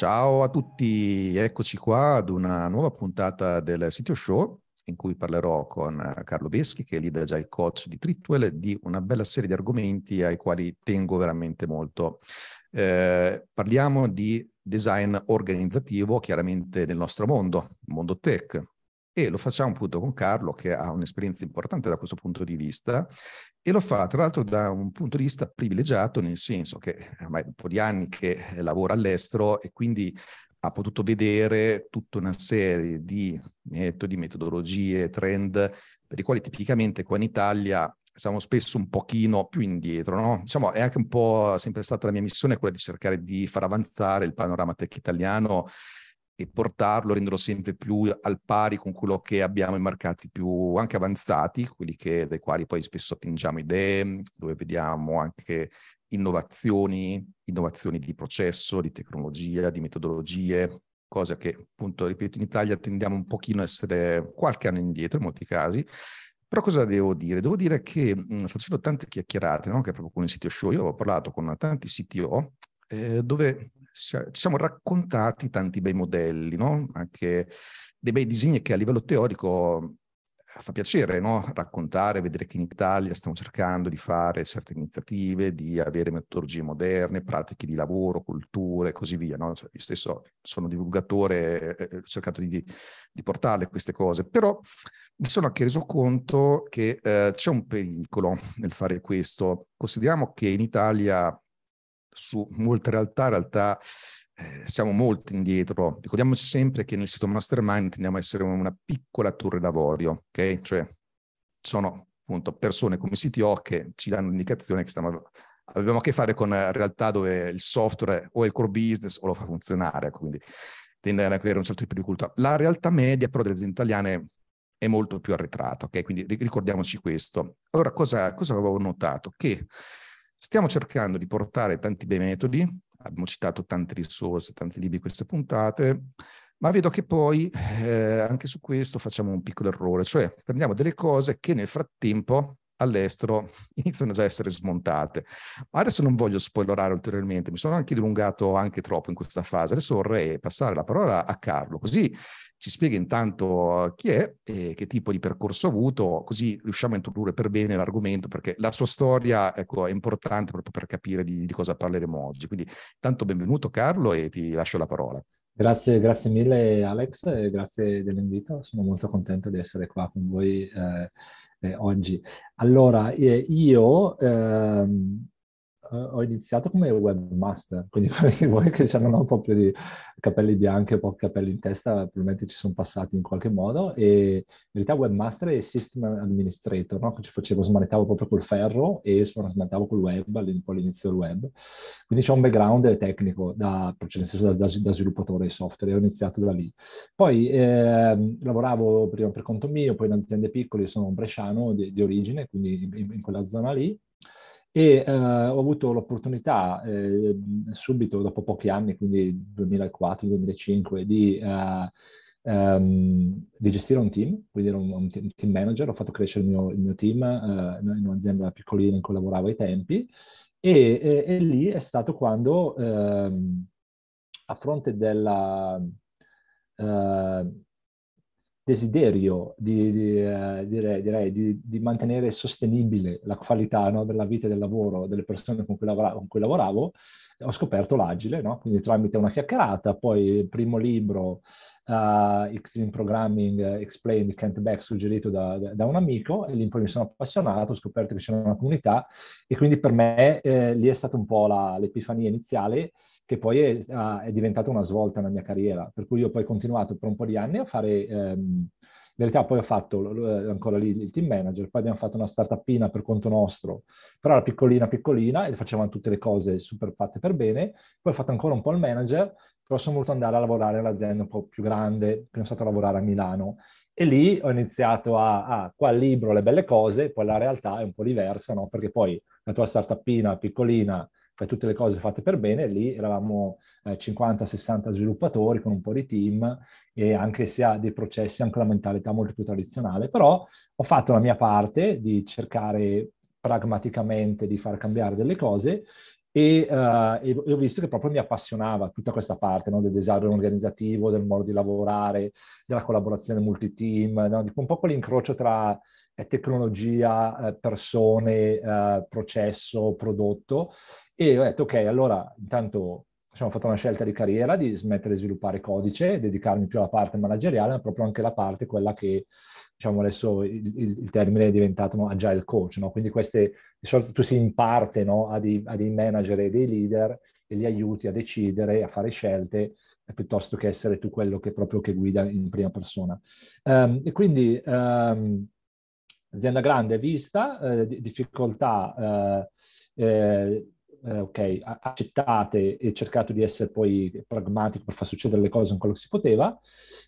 Ciao a tutti, eccoci qua ad una nuova puntata del Sitio Show in cui parlerò con Carlo Veschi, che è lead agile coach di Tritwell, di una bella serie di argomenti ai quali tengo veramente molto. Eh, parliamo di design organizzativo, chiaramente nel nostro mondo, mondo tech, e lo facciamo appunto con Carlo che ha un'esperienza importante da questo punto di vista e lo fa tra l'altro da un punto di vista privilegiato, nel senso che ormai un po' di anni che lavora all'estero e quindi ha potuto vedere tutta una serie di metodi, metodologie, trend per i quali tipicamente qua in Italia siamo spesso un pochino più indietro, no? Diciamo, è anche un po' sempre stata la mia missione quella di cercare di far avanzare il panorama tech italiano e portarlo, renderlo sempre più al pari con quello che abbiamo in mercati più anche avanzati, quelli che, dai quali poi spesso attingiamo idee, dove vediamo anche innovazioni, innovazioni di processo, di tecnologia, di metodologie, cose che appunto, ripeto, in Italia tendiamo un pochino a essere qualche anno indietro in molti casi. Però cosa devo dire? Devo dire che mh, facendo tante chiacchierate, no? che proprio con il sito show, io ho parlato con tanti CTO eh, dove ci siamo raccontati tanti bei modelli, no? anche dei bei disegni che a livello teorico eh, fa piacere no? raccontare, vedere che in Italia stiamo cercando di fare certe iniziative, di avere metodologie moderne, pratiche di lavoro, culture e così via. No? Cioè, io stesso sono divulgatore, eh, ho cercato di, di, portarle queste cose, però mi sono anche reso conto che eh, c'è un pericolo nel fare questo. Consideriamo che in Italia su molte realtà, in realtà eh, siamo molto indietro. Ricordiamoci sempre che nel sito Mastermind tendiamo a essere una piccola torre d'avorio, ok? Cioè sono appunto persone come CTO che ci danno l'indicazione che stiamo, abbiamo a che fare con realtà dove il software o è il core business o lo fa funzionare, quindi tende ad avere un certo tipo di cultura. La realtà media però delle aziende italiane è molto più arretrata, ok? Quindi ricordiamoci questo. Allora, cosa, cosa avevo notato? Che Stiamo cercando di portare tanti bei metodi, abbiamo citato tante risorse, tanti libri in queste puntate, ma vedo che poi eh, anche su questo facciamo un piccolo errore, cioè prendiamo delle cose che nel frattempo all'estero iniziano già a essere smontate. Ma adesso non voglio spoilerare ulteriormente, mi sono anche dilungato anche troppo in questa fase, adesso vorrei passare la parola a Carlo, così ci spiega intanto chi è e che tipo di percorso ha avuto, così riusciamo a introdurre per bene l'argomento, perché la sua storia ecco, è importante proprio per capire di, di cosa parleremo oggi. Quindi intanto benvenuto Carlo e ti lascio la parola. Grazie, grazie mille Alex e grazie dell'invito, sono molto contento di essere qua con voi eh, eh, oggi. Allora, eh, io ehm, ho iniziato come webmaster, quindi voi che hanno un po' più di capelli bianchi e pochi capelli in testa probabilmente ci sono passati in qualche modo e in realtà webmaster e system administrator, no? che ci facevo, smanettavo proprio col ferro e smanettavo col web, all'inizio del web. Quindi c'è un background tecnico da, cioè da, da, da sviluppatore di software, ho iniziato da lì. Poi eh, lavoravo prima per conto mio, poi in aziende piccole, sono un bresciano di, di origine, quindi in, in quella zona lì e eh, ho avuto l'opportunità eh, subito dopo pochi anni, quindi 2004-2005, di, eh, um, di, gestire un team, quindi ero un, team manager, ho fatto crescere il mio, il mio team eh, in un'azienda piccolina in cui lavoravo ai tempi. E, e, e lì è stato quando ehm, a fronte della eh, desiderio di, di, eh, direi, direi di, di, mantenere sostenibile la qualità no, della vita e del lavoro delle persone con cui, lavora, con cui lavoravo, ho scoperto l'agile, no? quindi tramite una chiacchierata, poi il primo libro, uh, Extreme Programming Explained Kent Beck, suggerito da, da, un amico, e lì poi mi sono appassionato, ho scoperto che c'era una comunità, e quindi per me eh, lì è stata un po' la, l'epifania iniziale, che poi è, è, diventata una svolta nella mia carriera, per cui io poi ho continuato per un po' di anni a fare, ehm, in realtà poi ho fatto ancora lì il team manager, poi abbiamo fatto una startupina per conto nostro, però era piccolina piccolina e facevamo tutte le cose super fatte per bene, poi ho fatto ancora un po' il manager, però sono voluto andare a lavorare all'azienda un po' più grande, sono stato a lavorare a Milano. E lì ho iniziato a, ah, qua libro, le belle cose, poi la realtà è un po' diversa, no? Perché poi la tua startupina piccolina fai tutte le cose fatte per bene, lì eravamo eh, 50-60 sviluppatori con un po' di team e anche se ha dei processi, anche una mentalità molto più tradizionale, però ho fatto la mia parte di cercare pragmaticamente di far cambiare delle cose e, uh, e, ho visto che proprio mi appassionava tutta questa parte no? del design organizzativo, del modo di lavorare, della collaborazione multiteam, no? un po' quell'incrocio tra eh, tecnologia, eh, persone, processo, prodotto. E ho detto, ok, allora intanto diciamo, ho fatto una scelta di carriera di smettere di sviluppare codice, dedicarmi più alla parte manageriale, ma proprio anche la parte, quella che, diciamo adesso il, il, termine è diventato no, agile coach, no? quindi queste, di solito tu si imparte no, a, dei, a, dei, manager e dei leader e li aiuti a decidere, a fare scelte, piuttosto che essere tu quello che proprio che guida in prima persona. Um, e quindi um, azienda grande vista, eh, difficoltà eh, eh, eh, ok, accettate e cercato di essere poi pragmatico per far succedere le cose in quello che si poteva.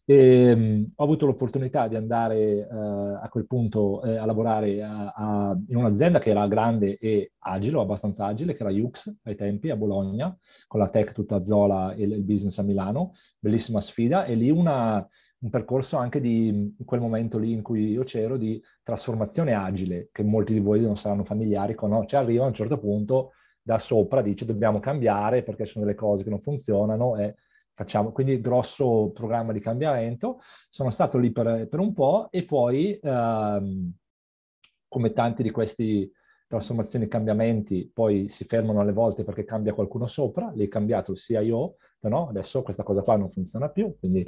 E, ehm, mh, ho avuto l'opportunità di andare eh, a quel punto eh, a lavorare a, a, in un'azienda che era grande e agile, o abbastanza agile, che era Yux ai tempi a Bologna, con la tech tutta a Zola e il business a Milano. Bellissima sfida e lì una, un percorso anche di in quel momento lì in cui io c'ero di trasformazione agile, che molti di voi non saranno familiari con, no? Cioè arriva a un certo punto da sopra dice dobbiamo cambiare perché sono delle cose che non funzionano e facciamo. Quindi grosso programma di cambiamento. Sono stato lì per, per un po' e poi, ehm, come tanti di questi trasformazioni e cambiamenti, poi si fermano alle volte perché cambia qualcuno sopra, è cambiato il CIO, no? adesso questa cosa qua non funziona più, quindi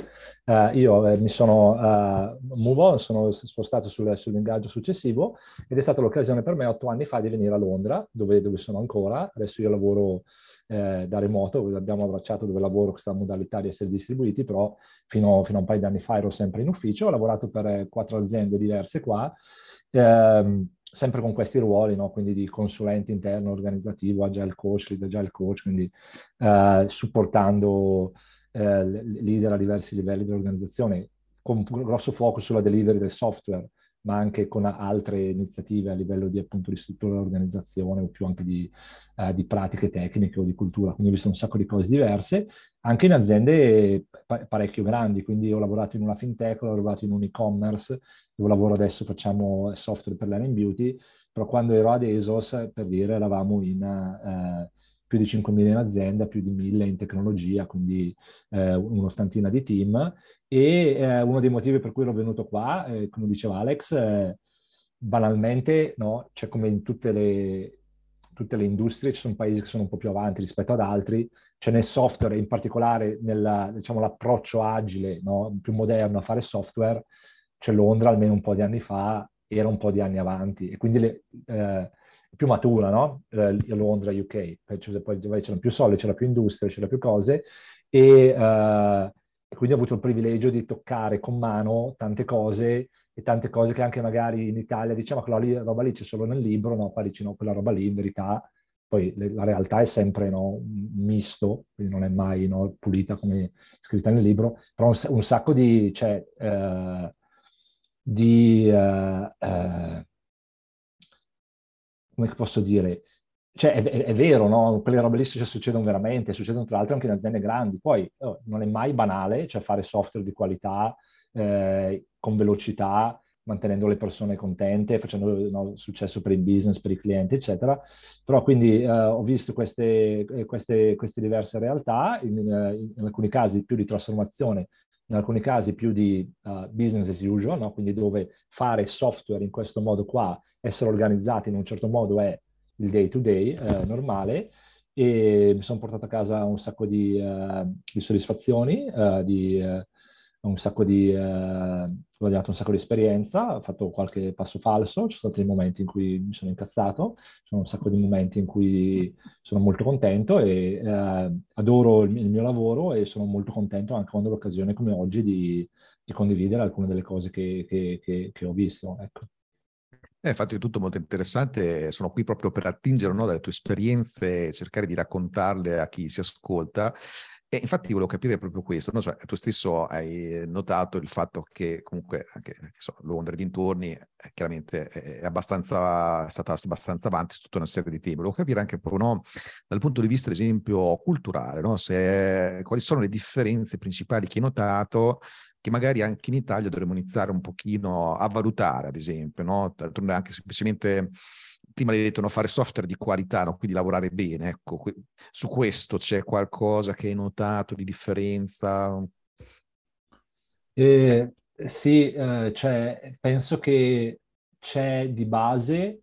uh, io eh, mi sono uh, move on, sono spostato sul, sull'ingaggio successivo ed è stata l'occasione per me otto anni fa di venire a Londra, dove, dove sono ancora, adesso io lavoro eh, da remoto, abbiamo abbracciato dove lavoro questa modalità di essere distribuiti, però fino, fino, a un paio di anni fa ero sempre in ufficio, ho lavorato per eh, quattro aziende diverse qua, ehm, sempre con questi ruoli, no? quindi di consulente interno organizzativo, agile coach, lead agile coach, quindi eh, supportando eh, leader a diversi livelli dell'organizzazione, con un grosso focus sulla delivery del software, ma anche con altre iniziative a livello di, appunto, di struttura dell'organizzazione o più anche di, uh, di, pratiche tecniche o di cultura. Quindi ho visto un sacco di cose diverse, anche in aziende pa- parecchio grandi. Quindi ho lavorato in una fintech, ho lavorato in un e-commerce, dove lavoro adesso facciamo software per l'Air Beauty, però quando ero ad ESOS, per dire, eravamo in... Uh, più di 5.000 in azienda, più di 1.000 in tecnologia, quindi eh, un'ottantina di team. E eh, uno dei motivi per cui ero venuto qua, eh, come diceva Alex, eh, banalmente, no? cioè come in tutte le, tutte le industrie, ci sono paesi che sono un po' più avanti rispetto ad altri, cioè nel software, in particolare nell'approccio diciamo, agile, no? più moderno a fare software, c'è Londra almeno un po' di anni fa, era un po' di anni avanti. E quindi le, eh, più matura, no? Eh, Londra, UK, cioè, poi c'erano più soldi, c'era più industria, c'era più cose e, uh, quindi ho avuto il privilegio di toccare con mano tante cose e tante cose che anche magari in Italia diciamo che quella roba lì c'è solo nel libro, no, poi dici no, quella roba lì in verità, poi le, la realtà è sempre no, misto, quindi non è mai no, pulita come scritta nel libro, però un, un sacco di, cioè, uh, di uh, come posso dire, cioè è, è, è vero, no? Quelle robe lì succedono veramente, succedono tra l'altro anche in aziende grandi. Poi oh, non è mai banale, cioè fare software di qualità, eh, con velocità, mantenendo le persone contente, facendo no, successo per il business, per i clienti, eccetera. Però quindi eh, ho visto queste, queste, queste diverse realtà, in, in, alcuni casi più di trasformazione, in alcuni casi più di uh, business as usual, no? quindi dove fare software in questo modo qua, essere organizzati in un certo modo è il day to day eh, normale e mi sono portato a casa un sacco di, uh, di soddisfazioni, uh, di, un sacco di, eh, dato un sacco di esperienza, ho fatto qualche passo falso, ci sono stati dei momenti in cui mi sono incazzato, ci sono un sacco di momenti in cui sono molto contento e eh, adoro il, il, mio lavoro e sono molto contento anche quando ho l'occasione come oggi di, di condividere alcune delle cose che, che, che, che ho visto. Ecco. Eh, infatti è tutto molto interessante, sono qui proprio per attingere no, dalle tue esperienze, cercare di raccontarle a chi si ascolta E infatti volevo capire proprio questo, no? cioè, tu stesso hai notato il fatto che comunque anche so, Londra e dintorni eh, chiaramente è, abbastanza, è stata abbastanza avanti su tutta una serie di temi. Volevo capire anche proprio no, dal punto di vista, ad esempio, culturale, no? Se, quali sono le differenze principali che hai notato che magari anche in Italia dovremmo iniziare un pochino a valutare, ad esempio, no? anche semplicemente prima hai detto no, fare software di qualità, no? quindi lavorare bene. Ecco, su questo c'è qualcosa che hai notato di differenza? Eh, sì, eh, cioè, penso che c'è di base,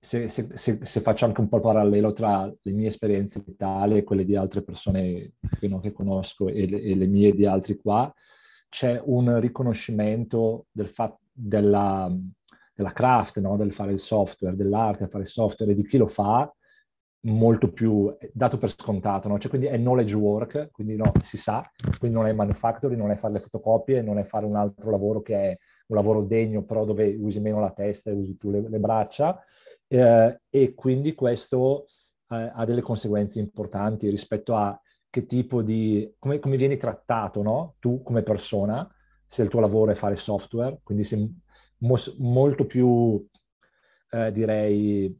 se, se, se, se, faccio anche un po' il parallelo tra le mie esperienze in Italia e quelle di altre persone che, non, che conosco e le, e le mie di altri qua, c'è un riconoscimento del fatto della della craft, no? del fare il software, dell'arte a fare il software e di chi lo fa, molto più dato per scontato, no? cioè, quindi è knowledge work, quindi no, si sa, quindi non è manufacturing, non è fare le fotocopie, non è fare un altro lavoro che è un lavoro degno, però dove usi meno la testa e usi più le, le braccia, eh, e quindi questo eh, ha delle conseguenze importanti rispetto a che tipo di, come, come vieni trattato, no? Tu come persona, se il tuo lavoro è fare software, quindi se mos- molto più, eh, direi,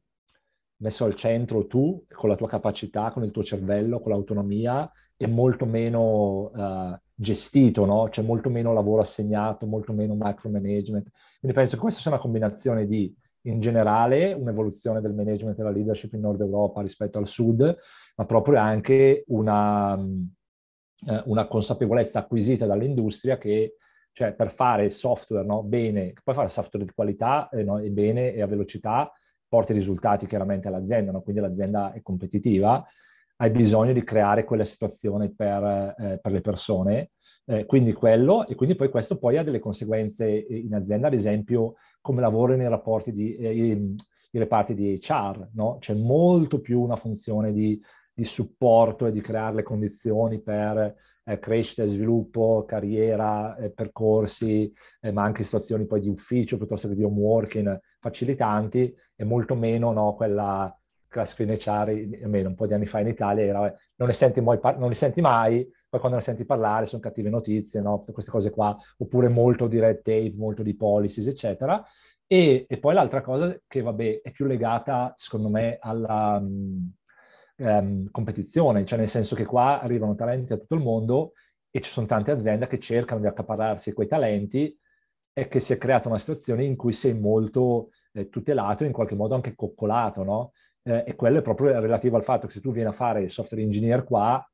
messo al centro tu, con la tua capacità, con il tuo cervello, con l'autonomia, e molto meno uh, gestito, no? C'è molto meno lavoro assegnato, molto meno micromanagement. Quindi penso che questa sia una combinazione di, in generale, un'evoluzione del management e della leadership in Nord Europa rispetto al Sud, ma proprio anche una, uh, una consapevolezza acquisita dall'industria che cioè per fare software no, bene, poi fare software di qualità eh, no, e bene e a velocità porti risultati chiaramente all'azienda, no? quindi l'azienda è competitiva, hai bisogno di creare quella situazione per, eh, per le persone, eh, quindi quello, e quindi poi questo poi ha delle conseguenze in azienda, ad esempio come lavoro nei rapporti di, eh, i, i reparti di HR, no? C'è molto più una funzione di, di supporto e di creare le condizioni per eh, crescita sviluppo, carriera, eh, percorsi, eh, ma anche situazioni poi di ufficio piuttosto che di home working facilitanti e molto meno no, quella classica HR, almeno un po' di anni fa in Italia, era non ne senti mai, non ne senti mai poi quando ne senti parlare sono cattive notizie, no? queste cose qua, oppure molto di red tape, molto di policies, eccetera. E, e poi l'altra cosa che, vabbè, è più legata, secondo me, alla, mh, ehm, competizione, cioè nel senso che qua arrivano talenti da tutto il mondo e ci sono tante aziende che cercano di accaparrarsi quei talenti e che si è creata una situazione in cui sei molto eh, tutelato in qualche modo anche coccolato, no? Eh, e quello è proprio relativo al fatto che se tu vieni a fare software engineer qua,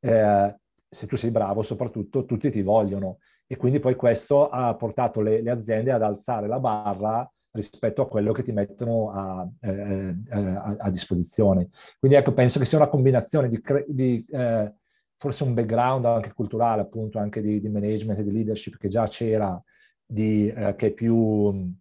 eh, se tu sei bravo soprattutto, tutti ti vogliono. E quindi poi questo ha portato le, le aziende ad alzare la barra rispetto a quello che ti mettono a, eh, eh, a, a disposizione. Quindi ecco, penso che sia una combinazione di, di eh, forse un background anche culturale, appunto, anche di, di management e di leadership che già c'era, di, eh, che più,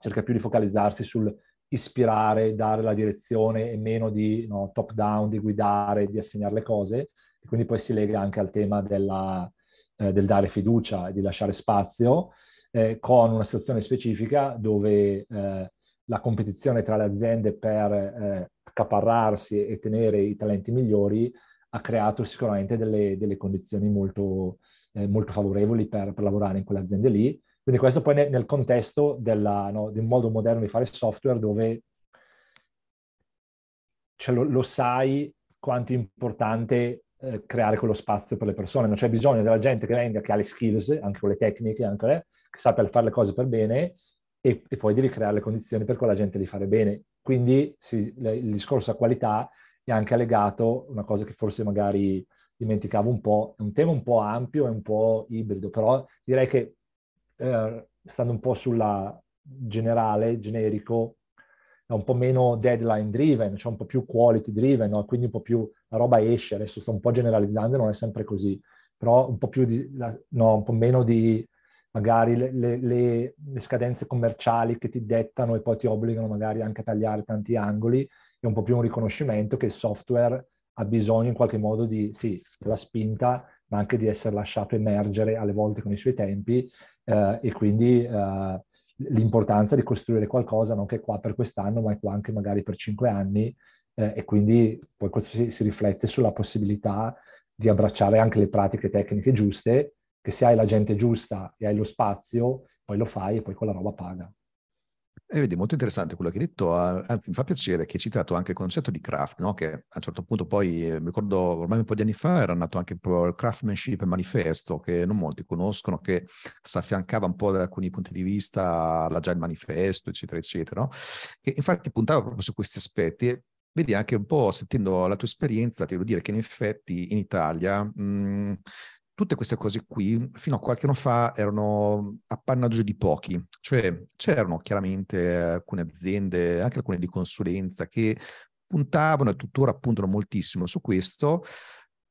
cerca più di focalizzarsi sul ispirare, dare la direzione e meno di no, top down, di guidare, di assegnare le cose. E quindi poi si lega anche al tema della, eh, del dare fiducia e di lasciare spazio eh, con una situazione specifica dove eh, la competizione tra le aziende per eh, accaparrarsi e tenere i talenti migliori ha creato sicuramente delle, delle condizioni molto, eh, molto favorevoli per, per, lavorare in quelle aziende lì. Quindi questo poi nel, nel contesto della, no, un modo moderno di fare software dove cioè, lo, lo sai quanto è importante eh, creare quello spazio per le persone. Non c'è bisogno della gente che venga, che ha le skills, anche con le tecniche, anche che sappia fare le cose per bene e, e, poi devi creare le condizioni per quella gente di fare bene. Quindi sì, il discorso a qualità è anche legato, una cosa che forse magari dimenticavo un po', è un tema un po' ampio e un po' ibrido, però direi che eh, stando un po' sulla generale, generico, è un po' meno deadline driven, cioè un po' più quality driven, no? quindi un po' più la roba esce, adesso sto un po' generalizzando, non è sempre così, però un po' più di, no, un po' meno di magari le, le, le, scadenze commerciali che ti dettano e poi ti obbligano magari anche a tagliare tanti angoli, è un po' più un riconoscimento che il software ha bisogno in qualche modo di, sì, della spinta, ma anche di essere lasciato emergere alle volte con i suoi tempi eh, e quindi eh, l'importanza di costruire qualcosa non che è qua per quest'anno, ma è qua anche magari per cinque anni eh, e quindi poi questo si, si riflette sulla possibilità di abbracciare anche le pratiche tecniche giuste, che se hai la gente giusta e hai lo spazio, poi lo fai e poi quella roba paga. E vedi, molto interessante quello che hai detto, anzi mi fa piacere che hai citato anche il concetto di craft, no? che a un certo punto poi, eh, mi ricordo ormai un po' di anni fa, era nato anche il craftsmanship manifesto, che non molti conoscono, che si affiancava un po' da alcuni punti di vista all'agile manifesto, eccetera, eccetera, no? che infatti puntava proprio su questi aspetti Vedi, anche un po' sentendo la tua esperienza, ti devo dire che in effetti in Italia mh, tutte queste cose qui fino a qualche anno fa erano appannaggio di pochi, cioè c'erano chiaramente alcune aziende, anche alcune di consulenza, che puntavano e tuttora puntano moltissimo su questo.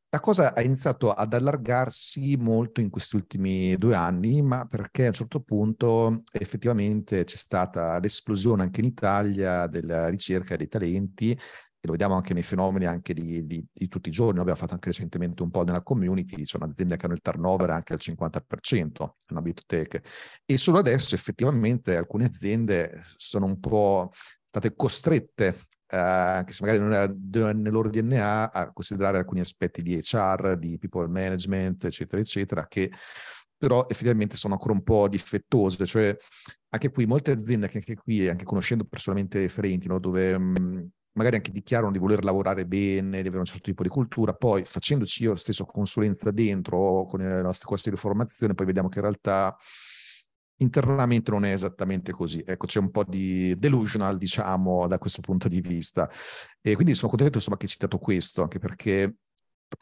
La cosa ha iniziato ad allargarsi molto in questi ultimi due anni, ma perché a un certo punto effettivamente c'è stata l'esplosione anche in Italia della ricerca dei talenti e lo vediamo anche nei fenomeni anche di, di, di, tutti i giorni, abbiamo fatto anche recentemente un po' nella community, ci sono aziende che hanno il turnover anche al 50% nella B2Tech e solo adesso effettivamente alcune aziende sono un po' state costrette, eh, anche se magari non è nel loro DNA, a considerare alcuni aspetti di HR, di people management, eccetera, eccetera, che però effettivamente sono ancora un po' difettose, cioè anche qui molte aziende, anche qui, anche conoscendo personalmente referenti, no, dove mh, magari anche dichiarano di voler lavorare bene, di avere un certo tipo di cultura, poi facendoci io stesso consulenza dentro con i nostri corsi di formazione, poi vediamo che in realtà internamente non è esattamente così. Ecco, c'è un po' di delusional, diciamo, da questo punto di vista. E quindi sono contento, insomma, che hai citato questo, anche perché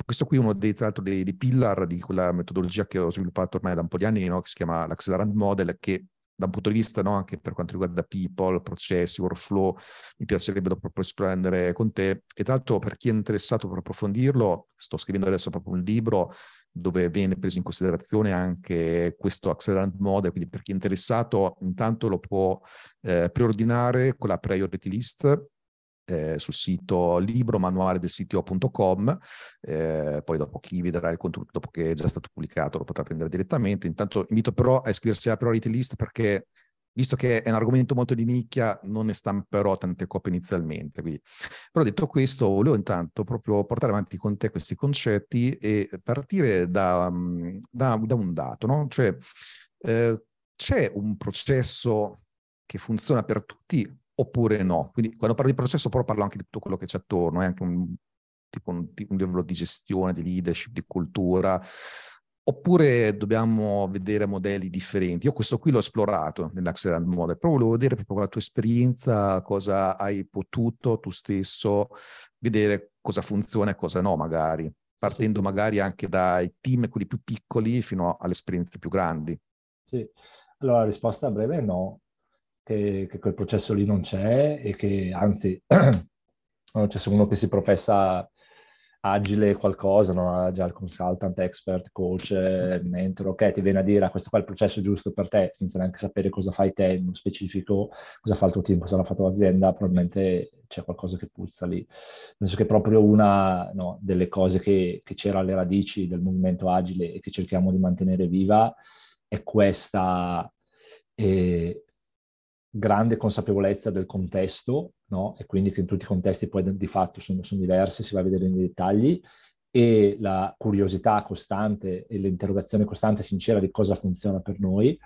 questo qui è uno dei, tra l'altro, dei, dei pillar di quella metodologia che ho sviluppato ormai da un po' di anni, no? che si chiama l'Accelerant Model, che da un punto di vista no, anche per quanto riguarda people, processi, workflow, mi piacerebbe dopo prendere con te. E tra l'altro per chi è interessato per approfondirlo, sto scrivendo adesso proprio un libro dove viene preso in considerazione anche questo accelerant mode, quindi per chi è interessato intanto lo può eh, preordinare con la priority list eh, sul sito libro manuale del sito.com, eh, poi dopo chi vedrà il contenuto dopo che è già stato pubblicato lo potrà prendere direttamente. Intanto invito però a iscriversi alla priority list perché visto che è un argomento molto di nicchia, non ne stamperò tante copie inizialmente. Quindi. Però detto questo, volevo intanto proprio portare avanti con te questi concetti e partire da, da, da un dato, no? Cioè, eh, c'è un processo che funziona per tutti oppure no. Quindi quando parlo di processo però parlo anche di tutto quello che c'è attorno, è anche un, tipo un, un livello di gestione, di leadership, di cultura, oppure dobbiamo vedere modelli differenti. Io questo qui l'ho esplorato nell'Accelerant Model, però volevo vedere proprio con la tua esperienza cosa hai potuto tu stesso vedere cosa funziona e cosa no magari, partendo magari anche dai team, quelli più piccoli, fino alle esperienze più grandi. Sì, allora la risposta breve è no, che, che quel processo lì non c'è e che anzi c'è uno che si professa agile qualcosa, no? già il consultant, expert, coach, mentor, ok, ti viene a dire ah, questo qua è il processo giusto per te, senza neanche sapere cosa fai te in specifico, cosa fa il tuo team, cosa l'ha fatto l'azienda, probabilmente c'è qualcosa che puzza lì. Nel senso che proprio una no, delle cose che, che c'era alle radici del movimento agile e che cerchiamo di mantenere viva è questa eh, grande consapevolezza del contesto, no? e quindi che in tutti i contesti poi di fatto sono, sono diversi, si va a vedere nei dettagli, e la curiosità costante e l'interrogazione costante e sincera di cosa funziona per noi.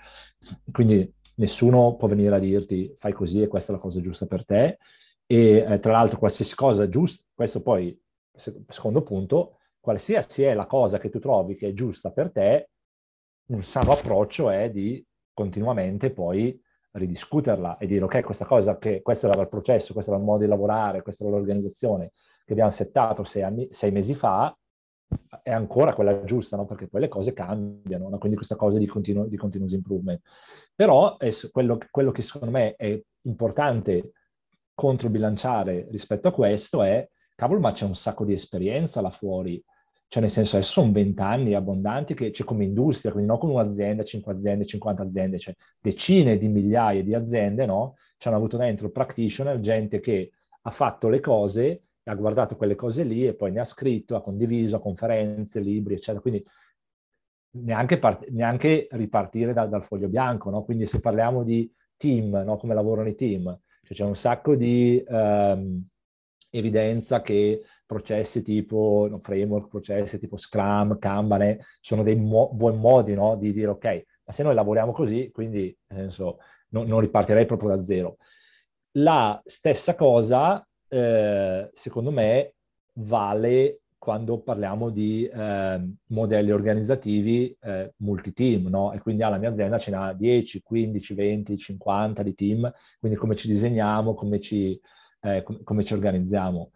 Quindi nessuno può venire a dirti fai così e questa è la cosa giusta per te. E eh, tra l'altro qualsiasi cosa giusta, questo poi, secondo punto, qualsiasi è la cosa che tu trovi che è giusta per te, un sano approccio è di continuamente poi ridiscuterla e dire ok, questa cosa, che questo era il processo, questo era il modo di lavorare, questa era l'organizzazione che abbiamo settato sei, anni, sei mesi fa, è ancora quella giusta, no? perché poi le cose cambiano, no? quindi questa cosa di, continuo, di continuous improvement. Però quello, quello che secondo me è importante controbilanciare rispetto a questo è, cavolo, ma c'è un sacco di esperienza là fuori, cioè, nel senso, adesso sono vent'anni abbondanti che c'è come industria, quindi non come un'azienda, 5 aziende, 50 aziende, cioè decine di migliaia di aziende, no? Ci hanno avuto dentro practitioner, gente che ha fatto le cose, ha guardato quelle cose lì e poi ne ha scritto, ha condiviso, a conferenze, libri, eccetera. Quindi neanche, part- neanche ripartire da- dal foglio bianco, no? Quindi se parliamo di team, no? come lavorano i team, cioè c'è un sacco di... Um, evidenza che processi tipo no, framework, processi tipo Scrum, Kanban, sono dei mo- buoni modi no, di dire ok, ma se noi lavoriamo così, quindi nel senso, no, non ripartirei proprio da zero. La stessa cosa, eh, secondo me, vale quando parliamo di eh, modelli organizzativi eh, multi-team, no? E quindi alla mia azienda ce n'ha 10, 15, 20, 50 di team, quindi come ci disegniamo, come ci, eh, com- come ci organizziamo.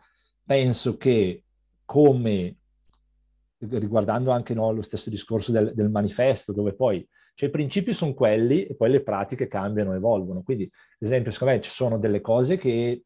Penso che come, riguardando anche no, lo stesso discorso del, del manifesto, dove poi cioè i principi sono quelli e poi le pratiche cambiano, evolvono. Quindi, ad esempio, secondo me ci sono delle cose che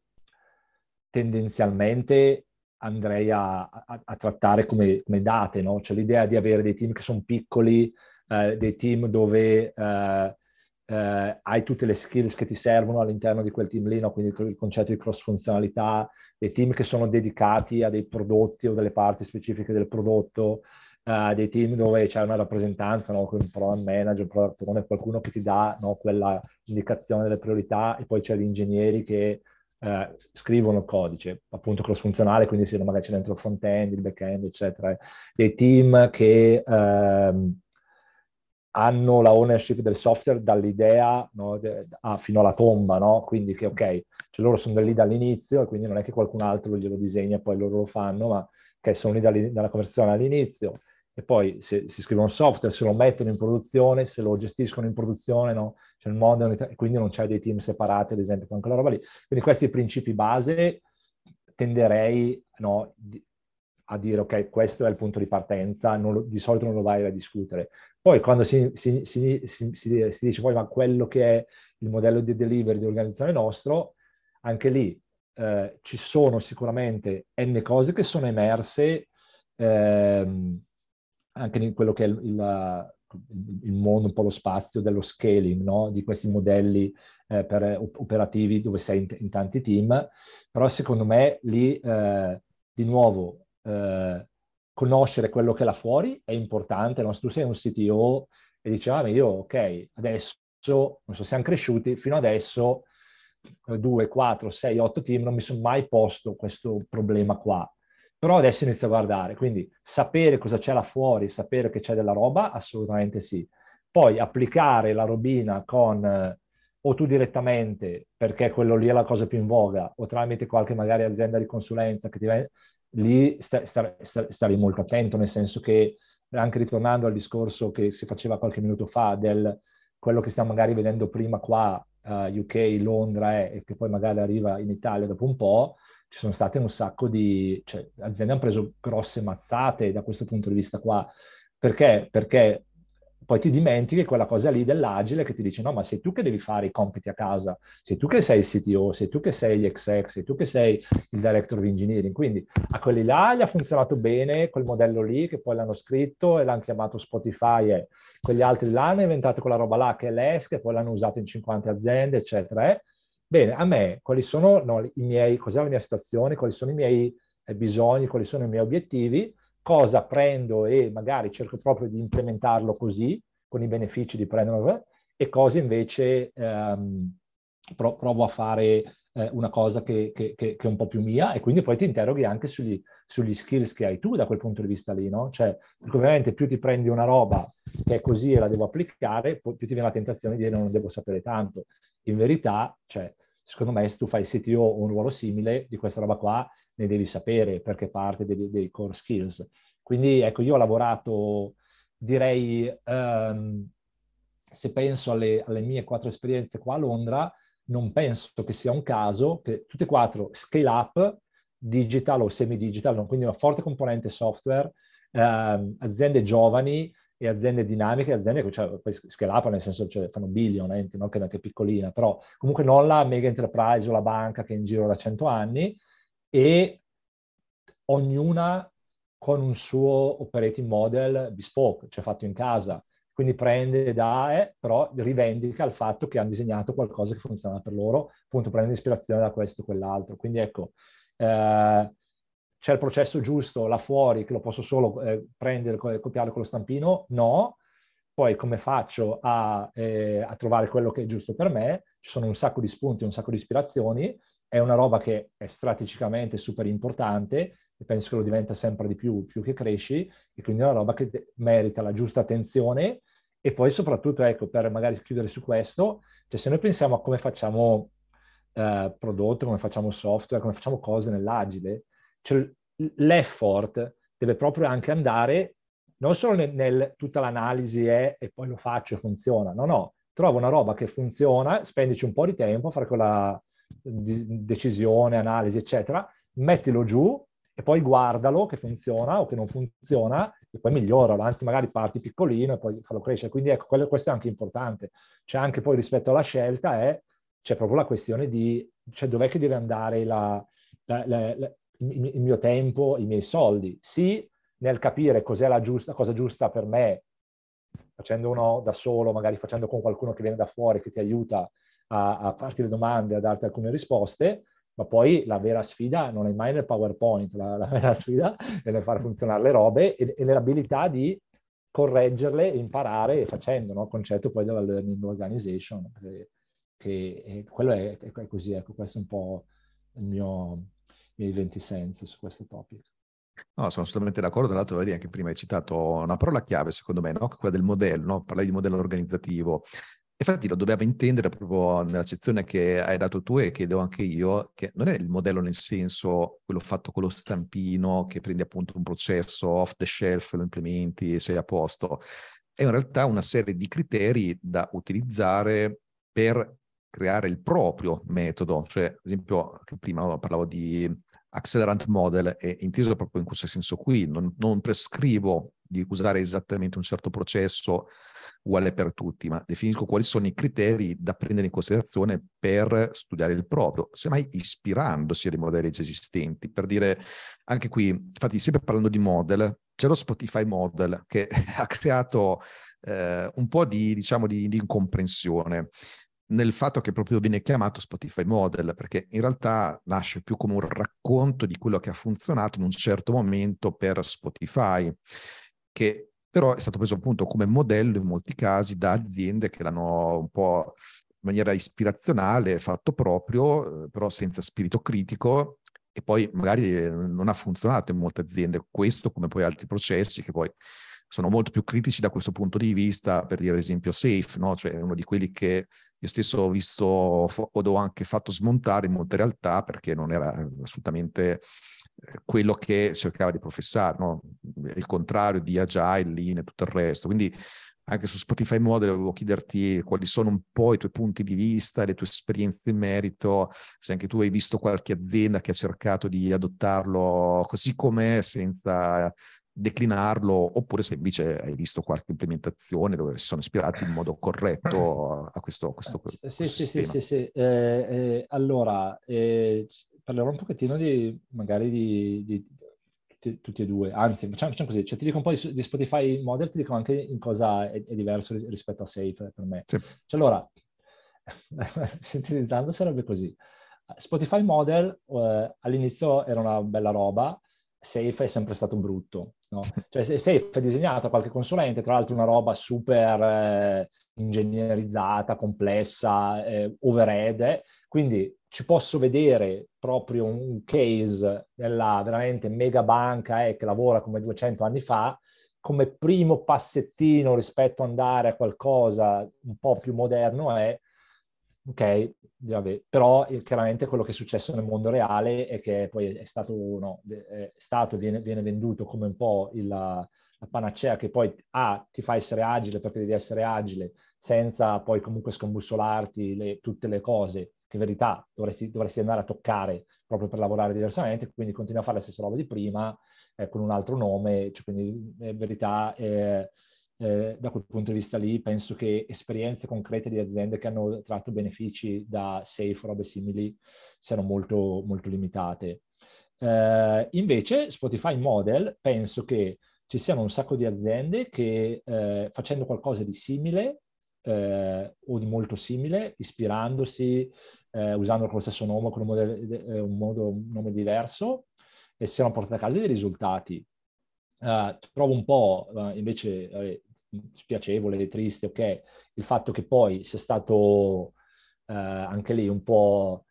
tendenzialmente andrei a, a, a trattare come, come date, no? Cioè l'idea di avere dei team che sono piccoli, eh, dei team dove eh, eh, hai tutte le skills che ti servono all'interno di quel team lì, no? quindi il concetto di cross funzionalità, dei team che sono dedicati a dei prodotti o delle parti specifiche del prodotto, uh, dei team dove c'è una rappresentanza, no? un program manager, un product owner, qualcuno che ti dà no? quella indicazione delle priorità e poi c'è gli ingegneri che uh, scrivono il codice, appunto cross funzionale, quindi se magari c'è dentro il front-end, il back-end, eccetera. Dei team che... Uh, hanno la ownership del software dall'idea no, de, ah, fino alla tomba, no? Quindi che ok, cioè loro sono lì dall'inizio e quindi non è che qualcun altro glielo disegna e poi loro lo fanno, ma che sono lì dalla conversione all'inizio e poi se, si scrivono software, se lo mettono in produzione, se lo gestiscono in produzione, no? C'è il mondo, e quindi non c'è dei team separati, ad esempio, con quella roba lì. Quindi questi principi base tenderei no, a dire ok, questo è il punto di partenza, lo, di solito non lo vai a discutere. Poi quando si, si, si, si, dice poi ma quello che è il modello di delivery di organizzazione nostro, anche lì eh, ci sono sicuramente n cose che sono emerse ehm, anche in quello che è il, il, il, mondo, un po' lo spazio dello scaling, no? di questi modelli eh, per, operativi dove sei in, in, tanti team, però secondo me lì eh, di nuovo eh, conoscere quello che è là fuori è importante, no? se tu sei un CTO e dici, ah, ma io ok, adesso, non so, siamo cresciuti, fino adesso 2, 4, 6, 8 team non mi sono mai posto questo problema qua però adesso inizio a guardare, quindi sapere cosa c'è là fuori, sapere che c'è della roba, assolutamente sì. Poi applicare la robina con eh, o tu direttamente, perché quello lì è la cosa più in voga, o tramite qualche magari azienda di consulenza che ti vende, lì sta, sta, sta, starei molto attento, nel senso che anche ritornando al discorso che si faceva qualche minuto fa del quello che stiamo magari vedendo prima qua, uh, eh, UK, Londra, eh, e che poi magari arriva in Italia dopo un po', ci sono state un sacco di... cioè aziende hanno preso grosse mazzate da questo punto di vista qua. Perché? Perché poi ti dimentichi quella cosa lì dell'agile che ti dice no, ma sei tu che devi fare i compiti a casa, sei tu che sei il CTO, sei tu che sei exec, sei tu che sei il director of engineering. Quindi a quelli là gli ha funzionato bene quel modello lì che poi l'hanno scritto e l'hanno chiamato Spotify e quegli altri là hanno inventato quella roba là che è l'ESC e poi l'hanno usato in 50 aziende, eccetera. Eh? Bene, a me quali sono no, i miei, cos'è la mia situazione, quali sono i miei eh, bisogni, quali sono i miei obiettivi, cosa prendo e magari cerco proprio di implementarlo così, con i benefici di prenderlo, e cosa invece ehm, pro- provo a fare eh, una cosa che, che, che, che, è un po' più mia e quindi poi ti interroghi anche sugli, sugli skills che hai tu da quel punto di vista lì, no? Cioè, ovviamente più ti prendi una roba che è così e la devo applicare, più ti viene la tentazione di dire non devo sapere tanto. In verità, cioè, secondo me se tu fai CTO o un ruolo simile di questa roba qua ne devi sapere perché parte dei, dei core skills. Quindi ecco, io ho lavorato, direi, um, se penso alle, alle, mie quattro esperienze qua a Londra, non penso che sia un caso che tutte e quattro scale up, digital o semi-digital, quindi una forte componente software, um, aziende giovani, e aziende dinamiche, aziende che cioè, scale up nel senso cioè, fanno billion, eh, non che anche piccolina, però comunque non la mega enterprise o la banca che è in giro da 100 anni e ognuna con un suo operating model bespoke, cioè fatto in casa. Quindi prende da, eh, però rivendica il fatto che hanno disegnato qualcosa che funziona per loro, appunto prende ispirazione da questo o quell'altro. Quindi ecco, eh, c'è il processo giusto là fuori che lo posso solo eh, prendere e copiare con lo stampino? No. Poi come faccio a, eh, a, trovare quello che è giusto per me? Ci sono un sacco di spunti, un sacco di ispirazioni, è una roba che è strategicamente super importante e penso che lo diventa sempre di più, più che cresci, e quindi è una roba che merita la giusta attenzione. E poi soprattutto, ecco, per magari chiudere su questo, cioè se noi pensiamo a come facciamo eh, prodotto, come facciamo software, come facciamo cose nell'agile, cioè l'effort deve proprio anche andare non solo nel, nel tutta l'analisi è e poi lo faccio e funziona, no, no, trovo una roba che funziona, spendici un po' di tempo a fare quella decisione, analisi, eccetera, mettilo giù e poi guardalo che funziona o che non funziona e poi miglioralo, anzi magari parti piccolino e poi farlo crescere. Quindi ecco, quello, questo è anche importante. C'è anche poi rispetto alla scelta è, c'è proprio la questione di, cioè dov'è che deve andare la, la, la, il, mio tempo, i miei soldi. Sì, nel capire cos'è la giusta, cosa giusta per me, facendo uno da solo, magari facendo con qualcuno che viene da fuori, che ti aiuta a, a farti le domande, a darti alcune risposte, ma poi la vera sfida non è mai nel PowerPoint, la, la vera sfida è nel far funzionare le robe e, e nell'abilità di correggerle, imparare facendo, no? Il concetto poi della learning organization, che, che quello è, è, così, ecco, questo è un po' il mio, i miei 20 sensi su questo topic. No, sono assolutamente d'accordo. Tra l'altro, vedi, anche prima hai citato una parola chiave, secondo me, no? quella del modello, no? parlavi di modello organizzativo. Infatti lo dobbiamo intendere proprio nell'accezione che hai dato tu e che do anche io, che non è il modello nel senso quello fatto con lo stampino, che prendi appunto un processo off the shelf, lo implementi e sei a posto. È in realtà una serie di criteri da utilizzare per creare il proprio metodo. Cioè, ad esempio, prima parlavo di accelerant model è inteso proprio in questo senso qui, non, non prescrivo di usare esattamente un certo processo uguale per tutti, ma definisco quali sono i criteri da prendere in considerazione per studiare il proprio, semmai ispirandosi ai modelli già esistenti. Per dire, anche qui, infatti, sempre parlando di model, c'è lo Spotify model che ha creato eh, un po' di, diciamo, di, di incomprensione nel fatto che proprio viene chiamato Spotify Model, perché in realtà nasce più come un racconto di quello che ha funzionato in un certo momento per Spotify, che però è stato preso appunto come modello in molti casi da aziende che l'hanno un po' in maniera ispirazionale fatto proprio, eh, però senza spirito critico e poi magari eh, non ha funzionato in molte aziende questo come poi altri processi che poi sono molto più critici da questo punto di vista, per dire ad esempio Safe, no? cioè uno di quelli che io stesso ho visto ho anche fatto smontare in molte realtà perché non era assolutamente eh, quello che cercava di professare, no? il contrario di Agile, Lean e tutto il resto. Quindi anche su Spotify Model volevo chiederti quali sono un po' i tuoi punti di vista, le tue esperienze in merito, se anche tu hai visto qualche azienda che ha cercato di adottarlo così com'è senza declinarlo, oppure se invece hai visto qualche implementazione dove si sono ispirati in modo corretto a questo, a questo, sì, questo sì, sì, sì, sì, eh, eh, allora, eh, parlerò un pochettino di, magari di, di tutti, tutti, e due, anzi, facciamo, facciamo così, cioè, ti dico un po' di, di, Spotify Model, ti dico anche in cosa è, è diverso rispetto a Safe per me. Sì. Cioè, allora, sintetizzando sarebbe così. Spotify Model eh, all'inizio era una bella roba, Safe è sempre stato brutto. No? Cioè, Safe è disegnato qualche consulente, tra l'altro una roba super eh, ingegnerizzata, complessa, eh, overhead, quindi ci posso vedere proprio un case della veramente mega banca eh, che lavora come 200 anni fa, come primo passettino rispetto ad andare a qualcosa un po' più moderno è ok, vabbè, però eh, chiaramente quello che è successo nel mondo reale è che poi è stato, no, è stato viene, viene, venduto come un po' il, la, panacea che poi ah, ti fa essere agile perché devi essere agile senza poi comunque scombussolarti le, tutte le cose che in verità dovresti, dovresti, andare a toccare proprio per lavorare diversamente, quindi continui a fare la stessa roba di prima eh, con un altro nome, cioè, quindi in verità... Eh, eh, da quel punto di vista lì penso che esperienze concrete di aziende che hanno tratto benefici da Safe o robe simili siano molto, molto limitate. Eh, invece Spotify Model penso che ci siano un sacco di aziende che eh, facendo qualcosa di simile eh, o di molto simile, ispirandosi, eh, usando lo stesso nome con un, modello, eh, un, modo, un nome diverso, e siano portate a casa dei risultati. Uh, trovo un po' uh, invece vabbè, spiacevole, triste, ok, il fatto che poi sia stato uh, anche lì un po'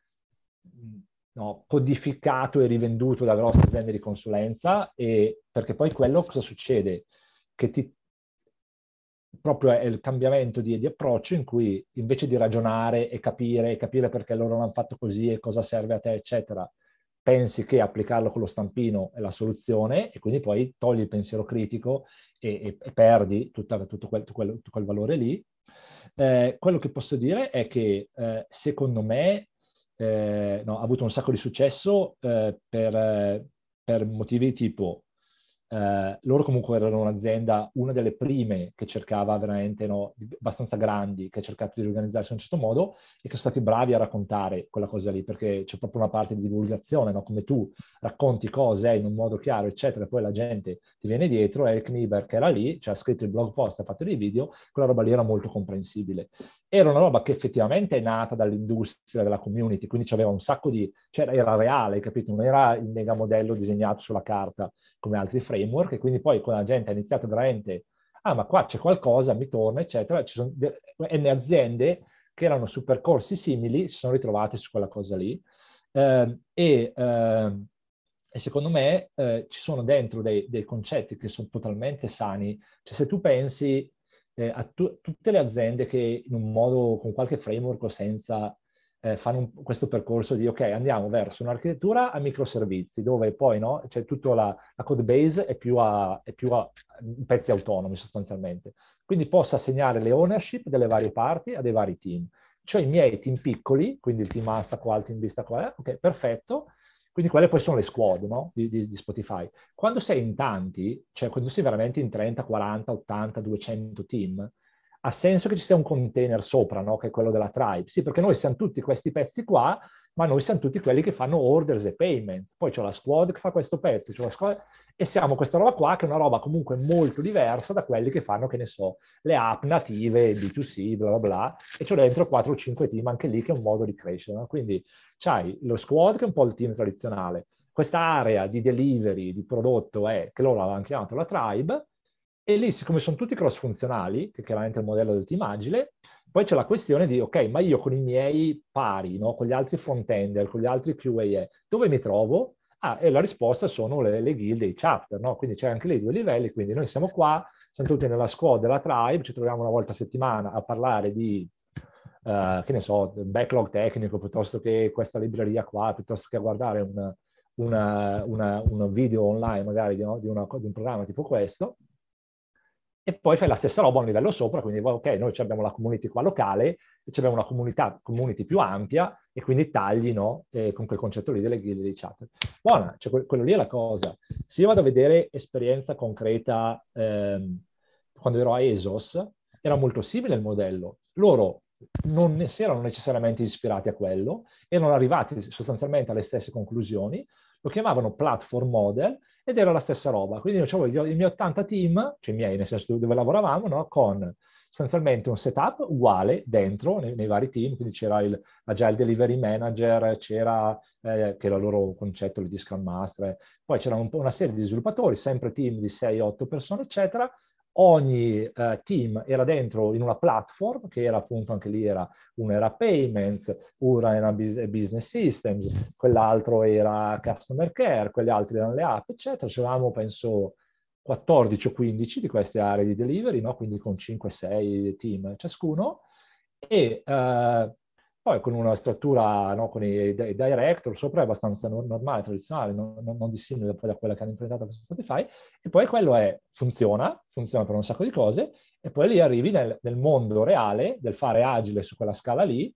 no, codificato e rivenduto da grosse aziende di consulenza, e, perché poi quello cosa succede? Che ti, proprio è il cambiamento di, di, approccio in cui invece di ragionare e capire, capire perché loro l'hanno fatto così e cosa serve a te, eccetera, pensi che applicarlo con lo stampino è la soluzione e quindi poi togli il pensiero critico e, e, e perdi tutta, tutto, quel, tutto, quel, tutto, quel, valore lì. Eh, quello che posso dire è che eh, secondo me eh, no, ha avuto un sacco di successo eh, per, per motivi tipo eh, loro comunque erano un'azienda, una delle prime che cercava veramente, no, abbastanza grandi, che ha cercato di organizzarsi in un certo modo e che sono stati bravi a raccontare quella cosa lì, perché c'è proprio una parte di divulgazione, no? come tu racconti cose in un modo chiaro, eccetera, e poi la gente ti viene dietro, e Knieber che era lì, cioè ha scritto il blog post, ha fatto dei video, quella roba lì era molto comprensibile. Era una roba che effettivamente è nata dall'industria, dalla community, quindi c'aveva un sacco di... cioè era reale, capito? Non era il mega modello disegnato sulla carta come altri framework e quindi poi con la gente ha iniziato veramente, ah ma qua c'è qualcosa, mi torna, eccetera, ci sono N aziende che erano su percorsi simili, si sono ritrovate su quella cosa lì. Eh, e, eh, e, secondo me eh, ci sono dentro dei, dei, concetti che sono totalmente sani, cioè se tu pensi eh, a tu, tutte le aziende che in un modo, con qualche framework o senza, eh, fanno un, questo percorso di ok, andiamo verso un'architettura a microservizi, dove poi no, cioè tutta la, la, code base è più, a, è più a pezzi autonomi sostanzialmente. Quindi posso assegnare le ownership delle varie parti a dei vari team. Cioè i miei team piccoli, quindi il team Asta qua, il team Vista qua, ok, perfetto. Quindi quelle poi sono le squad no? di, di, di, Spotify. Quando sei in tanti, cioè quando sei veramente in 30, 40, 80, 200 team, ha senso che ci sia un container sopra, no? che è quello della tribe. Sì, perché noi siamo tutti questi pezzi qua, ma noi siamo tutti quelli che fanno orders e payments. Poi c'è la squad che fa questo pezzo, c'è la squad... e siamo questa roba qua che è una roba comunque molto diversa da quelli che fanno, che ne so, le app native, B2C, bla bla bla, e c'è dentro 4 o 5 team anche lì che è un modo di crescere. No? Quindi c'hai lo squad che è un po' il team tradizionale, questa area di delivery, di prodotto è, che loro avevano chiamato la tribe, e lì, siccome sono tutti cross-funzionali, che chiaramente è il modello del team agile, poi c'è la questione di, ok, ma io con i miei pari, no? con gli altri front-ender, con gli altri QA, dove mi trovo? Ah, e la risposta sono le, le guild e i chapter, no? Quindi c'è anche lì due livelli, quindi noi siamo qua, siamo tutti nella squad della tribe, ci troviamo una volta a settimana a parlare di, uh, che ne so, backlog tecnico, piuttosto che questa libreria qua, piuttosto che a guardare un, una, una, un video online magari di, no? di, una, di un programma tipo questo e poi fai la stessa roba a un livello sopra, quindi ok, noi abbiamo la community qua locale, abbiamo una comunità, community più ampia e quindi tagli no, eh, con quel concetto lì delle guide dei chat. Buona, cioè que- quello lì è la cosa. Se io vado a vedere esperienza concreta ehm, quando ero a ESOS, era molto simile il modello. Loro non si erano necessariamente ispirati a quello, erano arrivati sostanzialmente alle stesse conclusioni, lo chiamavano platform model ed era la stessa roba. Quindi avevo i miei 80 team, cioè i miei, nel senso dove lavoravamo, no? con sostanzialmente un setup uguale dentro nei, nei vari team, quindi c'era il Agile Delivery Manager, c'era, eh, che era il loro concetto di Scrum Master, poi c'era un una serie di sviluppatori, sempre team di 6-8 persone, eccetera, ogni uh, team era dentro in una platform che era appunto anche lì era uno era payments, uno era business systems, quell'altro era customer care, quegli altri erano le app, eccetera. C'eravamo penso 14 o 15 di queste aree di delivery, no? quindi con 5-6 team ciascuno e uh, poi con una struttura no, con i, director sopra è abbastanza no, normale, tradizionale, non, non, non dissimile da quella che hanno implementato su Spotify, e poi quello è, funziona, funziona per un sacco di cose, e poi lì arrivi nel, nel mondo reale del fare agile su quella scala lì,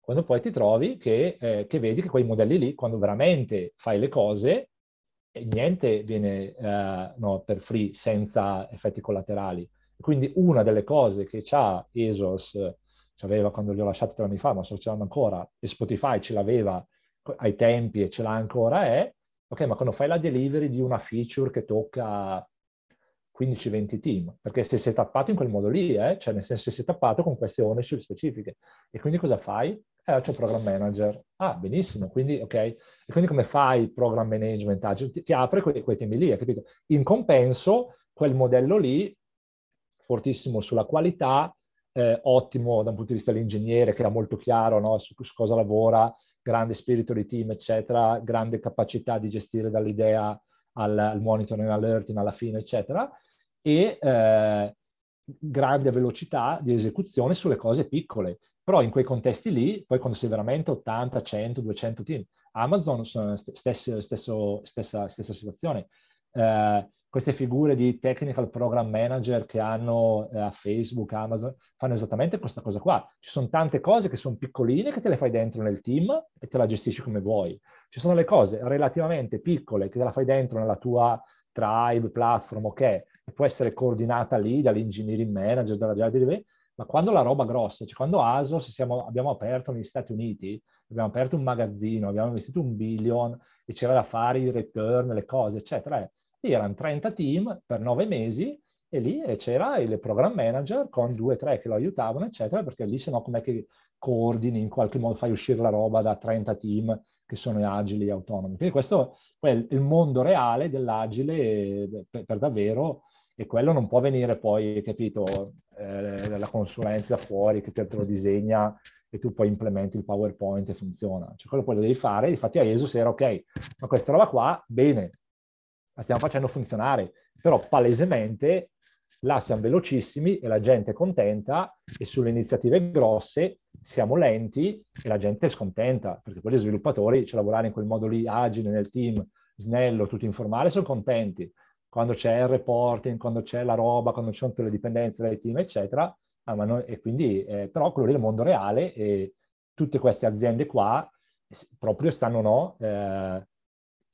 quando poi ti trovi che, eh, che vedi che quei modelli lì, quando veramente fai le cose, niente viene eh, no, per free senza effetti collaterali. Quindi una delle cose che ha ESOS aveva quando li ho lasciati tre anni fa, ma sto c'erano ancora, e Spotify ce l'aveva ai tempi e ce l'ha ancora, è, ok, ma quando fai la delivery di una feature che tocca 15-20 team, perché se sei tappato in quel modo lì, eh, cioè nel senso se sei tappato con queste ownership specifiche. E quindi cosa fai? Eh, il program manager. Ah, benissimo, quindi ok. E quindi come fai il program management? Ti, ti apre quei, quei temi lì, hai capito? In compenso, quel modello lì, fortissimo sulla qualità, eh, ottimo da un punto di vista dell'ingegnere che era molto chiaro no, su, su, cosa lavora, grande spirito di team, eccetera, grande capacità di gestire dall'idea al, al monitoring, alerting alla fine, eccetera, e eh, grande velocità di esecuzione sulle cose piccole. Però in quei contesti lì, poi quando sei veramente 80, 100, 200 team, Amazon sono stesso, stesso, stessa, stessa situazione. Eh, queste figure di technical program manager che hanno eh, a Facebook, Amazon, fanno esattamente questa cosa qua. Ci sono tante cose che sono piccoline che te le fai dentro nel team e te la gestisci come vuoi. Ci sono le cose relativamente piccole che te la fai dentro nella tua tribe, platform, ok, e può essere coordinata lì dall'engineering manager, dalla JDV, ma quando la roba grossa, cioè quando ASOS siamo, abbiamo aperto negli Stati Uniti, abbiamo aperto un magazzino, abbiamo investito un billion e c'era da fare i return, le cose, eccetera, eh, erano 30 team per nove mesi e lì c'era il program manager con due o tre che lo aiutavano, eccetera, perché lì se no com'è che coordini, in qualche modo fai uscire la roba da 30 team che sono agili e autonomi. Quindi questo è il mondo reale dell'agile per, per davvero e quello non può venire poi, capito, eh, la consulenza fuori che te lo disegna e tu poi implementi il PowerPoint e funziona. Cioè quello poi lo devi fare, infatti a ESUS era ok, ma questa roba qua, bene, la stiamo facendo funzionare, però palesemente là siamo velocissimi e la gente è contenta e sulle iniziative grosse siamo lenti e la gente è scontenta, perché poi gli sviluppatori, cioè lavorare in quel modo lì, agile, nel team, snello, tutto informale, sono contenti. Quando c'è il reporting, quando c'è la roba, quando ci sono tutte le dipendenze dai team, eccetera, ah, non, e quindi, eh, però quello lì è il mondo reale e tutte queste aziende qua proprio stanno, no, eh,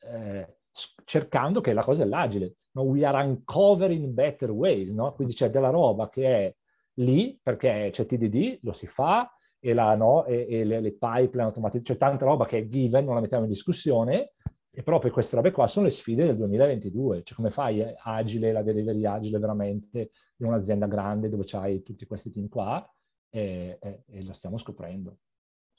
eh, cercando che la cosa è l'agile. No? We are uncovering better ways, no? Quindi c'è della roba che è lì perché c'è TDD, lo si fa, e, la, no? e, e le, le, pipeline automatiche, c'è tanta roba che è given, non la mettiamo in discussione, e proprio queste robe qua sono le sfide del 2022. Cioè come fai agile, la delivery agile veramente in un'azienda grande dove c'hai tutti questi team qua, e, e, lo stiamo scoprendo.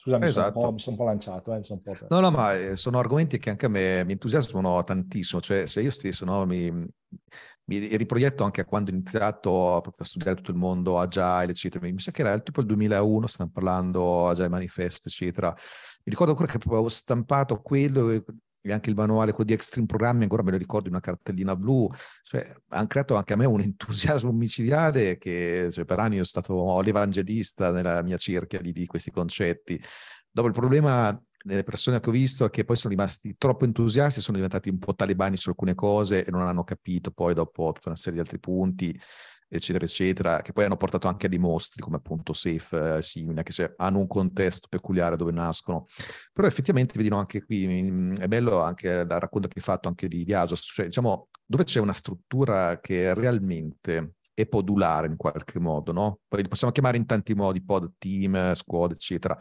Scusami, esatto. mi sono un po' lanciato. Eh, un po no, no, ma eh, sono argomenti che anche a me mi entusiasmano tantissimo. Cioè, se io stesso no, mi, mi riproietto anche a quando ho iniziato a studiare tutto il mondo Agile, eccetera. Mi sa che era tipo il 2001, stiamo parlando Agile Manifesto, eccetera. Mi ricordo ancora che avevo stampato quello e anche il manuale, quello di Extreme Programming, ancora me lo ricordo, una cartellina blu, cioè hanno creato anche a me un entusiasmo micidiale che cioè, per anni io stato l'evangelista nella mia cerchia di, di questi concetti. Dopo il problema delle persone che ho visto è che poi sono rimasti troppo entusiasti, sono diventati un po' talebani su alcune cose e non hanno capito poi dopo tutta una serie di altri punti eccetera, eccetera, che poi hanno portato anche a dei mostri come appunto Safe, eh, simile, che se hanno un contesto peculiare dove nascono. Però effettivamente, vedi, anche qui mm, è bello anche dal racconto che hai fatto anche di, di Asos, cioè diciamo dove c'è una struttura che realmente e podulare in qualche modo, no? Poi li possiamo chiamare in tanti modi, pod, team, squad, eccetera.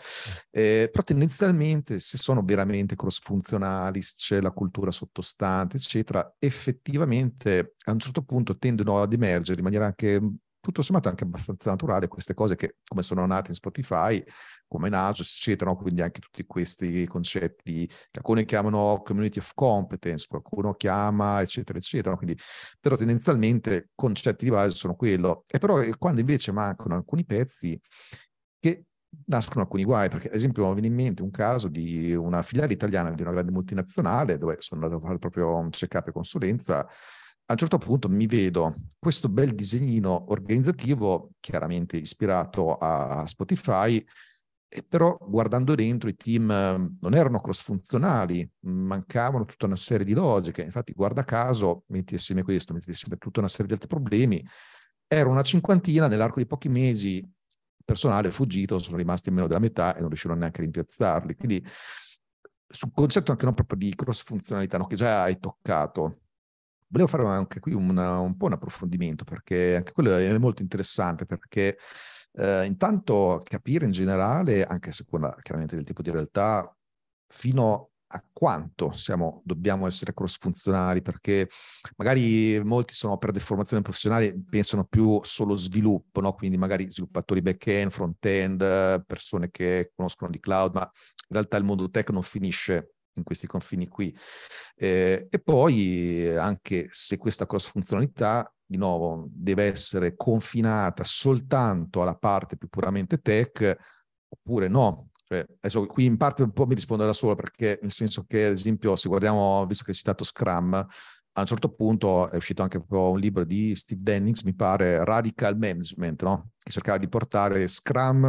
Eh, però tendenzialmente, se sono veramente cross-funzionali, se c'è la cultura sottostante, eccetera, effettivamente a un certo punto tendono ad emergere in maniera anche tutto sommato anche abbastanza naturale queste cose che come sono nate in Spotify come Nasus, eccetera, no? quindi anche tutti questi concetti che alcuni chiamano community of competence, qualcuno chiama, eccetera, eccetera. Quindi, però tendenzialmente concetti di base sono quello. E però eh, quando invece mancano alcuni pezzi che nascono alcuni guai, perché ad esempio mi viene in mente un caso di una filiale italiana di una grande multinazionale dove sono andato a fare proprio un check-up e consulenza, a un certo punto mi vedo questo bel disegnino organizzativo, chiaramente ispirato a Spotify, e però guardando dentro i team ehm, non erano cross-funzionali, mancavano tutta una serie di logiche. Infatti, guarda caso, metti assieme questo, metti assieme tutta una serie di altri problemi, era una cinquantina, nell'arco di pochi mesi il personale è fuggito, sono rimasti meno della metà e non riuscirono neanche a rimpiazzarli. Quindi sul concetto anche non proprio di cross-funzionalità, no, che già hai toccato, volevo fare anche qui una, un po' un approfondimento, perché anche quello è molto interessante, perché eh, intanto capire in generale, anche a seconda chiaramente del tipo di realtà, fino a quanto siamo, dobbiamo essere cross-funzionali, perché magari molti sono per deformazione professionale, pensano più solo sviluppo, no? quindi magari sviluppatori back-end, front-end, persone che conoscono di cloud, ma in realtà il mondo tech non finisce in questi confini qui. Eh, e poi anche se questa cross-funzionalità di nuovo, deve essere confinata soltanto alla parte più puramente tech, oppure no. Cioè, adesso qui in parte un po' mi rispondo da solo perché nel senso che, ad esempio, se guardiamo, visto che hai citato Scrum, a un certo punto è uscito anche un libro di Steve Dennings, mi pare, Radical Management, no? che cercava di portare Scrum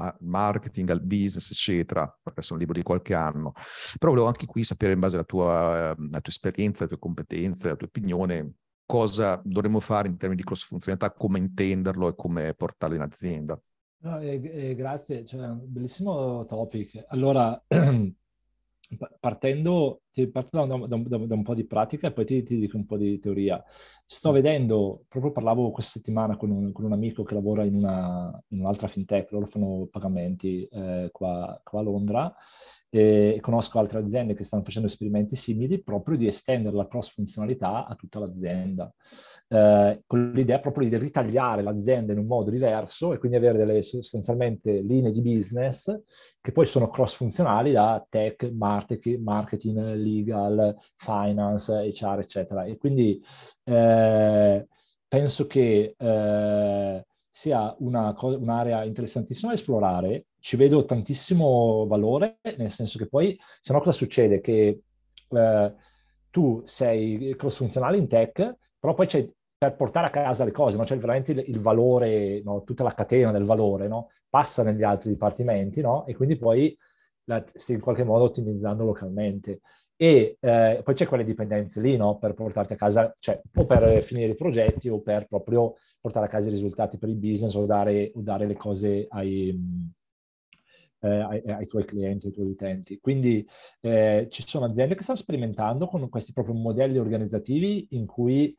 al marketing, al business, eccetera. Questo è un libro di qualche anno. Però volevo anche qui sapere, in base alla tua, alla tua esperienza, alle tue competenze, alla tua opinione, cosa dovremmo fare in termini di cross funzionalità, come intenderlo e come portarlo in azienda. No, eh, eh, grazie, cioè, un bellissimo topic. Allora, partendo, parto da, da, da, da, un po' di pratica e poi ti, ti, dico un po' di teoria. Sto vedendo, proprio parlavo questa settimana con un, con un amico che lavora in, una, in, un'altra fintech, loro fanno pagamenti eh, qua, qua, a Londra e conosco altre aziende che stanno facendo esperimenti simili proprio di estendere la cross funzionalità a tutta l'azienda eh, con l'idea proprio di ritagliare l'azienda in un modo diverso e quindi avere delle sostanzialmente linee di business che poi sono cross funzionali da tech, marketing, marketing legal, finance, HR, eccetera. E quindi eh, penso che eh, sia una co- un'area interessantissima da esplorare. Ci vedo tantissimo valore, nel senso che poi, se no cosa succede? Che eh, tu sei cross funzionale in tech, però poi c'è per portare a casa le cose, no? cioè veramente il, il valore, no? tutta la catena del valore no? passa negli altri dipartimenti e quindi poi la stai in qualche modo ottimizzando localmente. E eh, poi c'è quelle dipendenze lì per portarti a casa, cioè o per finire i progetti o per proprio portare a casa i risultati per il business o dare, o dare le cose ai, eh, ai, ai, tuoi clienti, ai tuoi utenti. Quindi eh, ci sono aziende che stanno sperimentando con questi propri modelli organizzativi in cui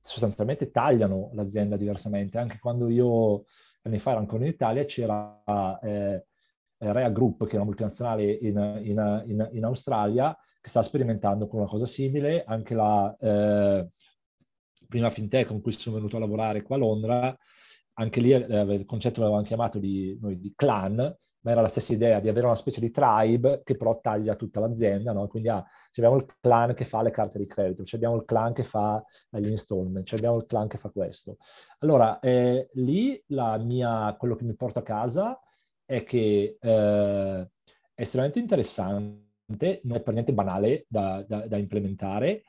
sostanzialmente tagliano l'azienda diversamente. Anche quando io anni fa ero ancora in Italia c'era eh, Rea Group, che è una multinazionale in, in, in, in, Australia, che sta sperimentando con una cosa simile. Anche la eh, prima fintech con cui sono venuto a lavorare qua a Londra, anche lì eh, il concetto l'avevamo chiamato di, noi, di clan, ma era la stessa idea di avere una specie di tribe che però taglia tutta l'azienda, no? Quindi ah, abbiamo il clan che fa le carte di credito, abbiamo il clan che fa gli installment, abbiamo il clan che fa questo. Allora, eh, lì mia, quello che mi porto a casa è che eh, è estremamente interessante, non è per niente banale da, da, da implementare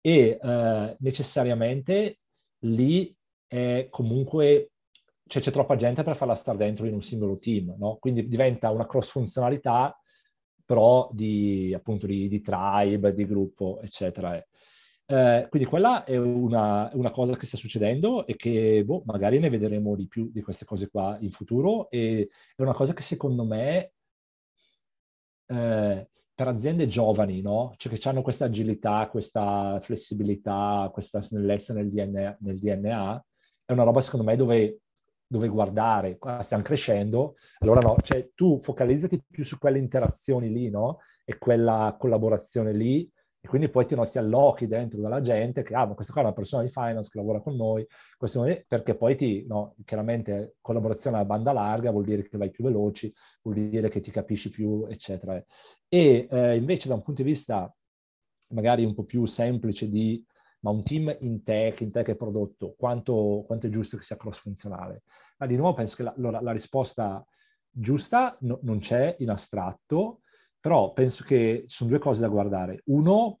e eh, necessariamente lì è comunque cioè c'è troppa gente per farla stare dentro in un singolo team, no? Quindi diventa una cross funzionalità però di appunto di, di tribe, di gruppo, eccetera. Eh, quindi quella è una, una, cosa che sta succedendo e che boh, magari ne vedremo di più di queste cose qua in futuro e è una cosa che secondo me eh, per aziende giovani, no? Cioè che hanno questa agilità, questa flessibilità, questa snellezza nel DNA, nel DNA, è una roba secondo me dove dove guardare, stiamo crescendo, allora no, cioè tu focalizzati più su quelle interazioni lì, no? E quella collaborazione lì, e quindi poi ti noti all'occhio dentro dalla gente che, ah, ma questa qua è una persona di finance che lavora con noi, perché poi ti, no, chiaramente collaborazione a banda larga vuol dire che vai più veloci, vuol dire che ti capisci più, eccetera. E eh, invece da un punto di vista magari un po' più semplice di ma un team in tech, in tech e prodotto, quanto, quanto è giusto che sia cross-funzionale? Ma di nuovo penso che la, la, la risposta giusta no, non c'è in astratto, però penso che ci sono due cose da guardare. Uno,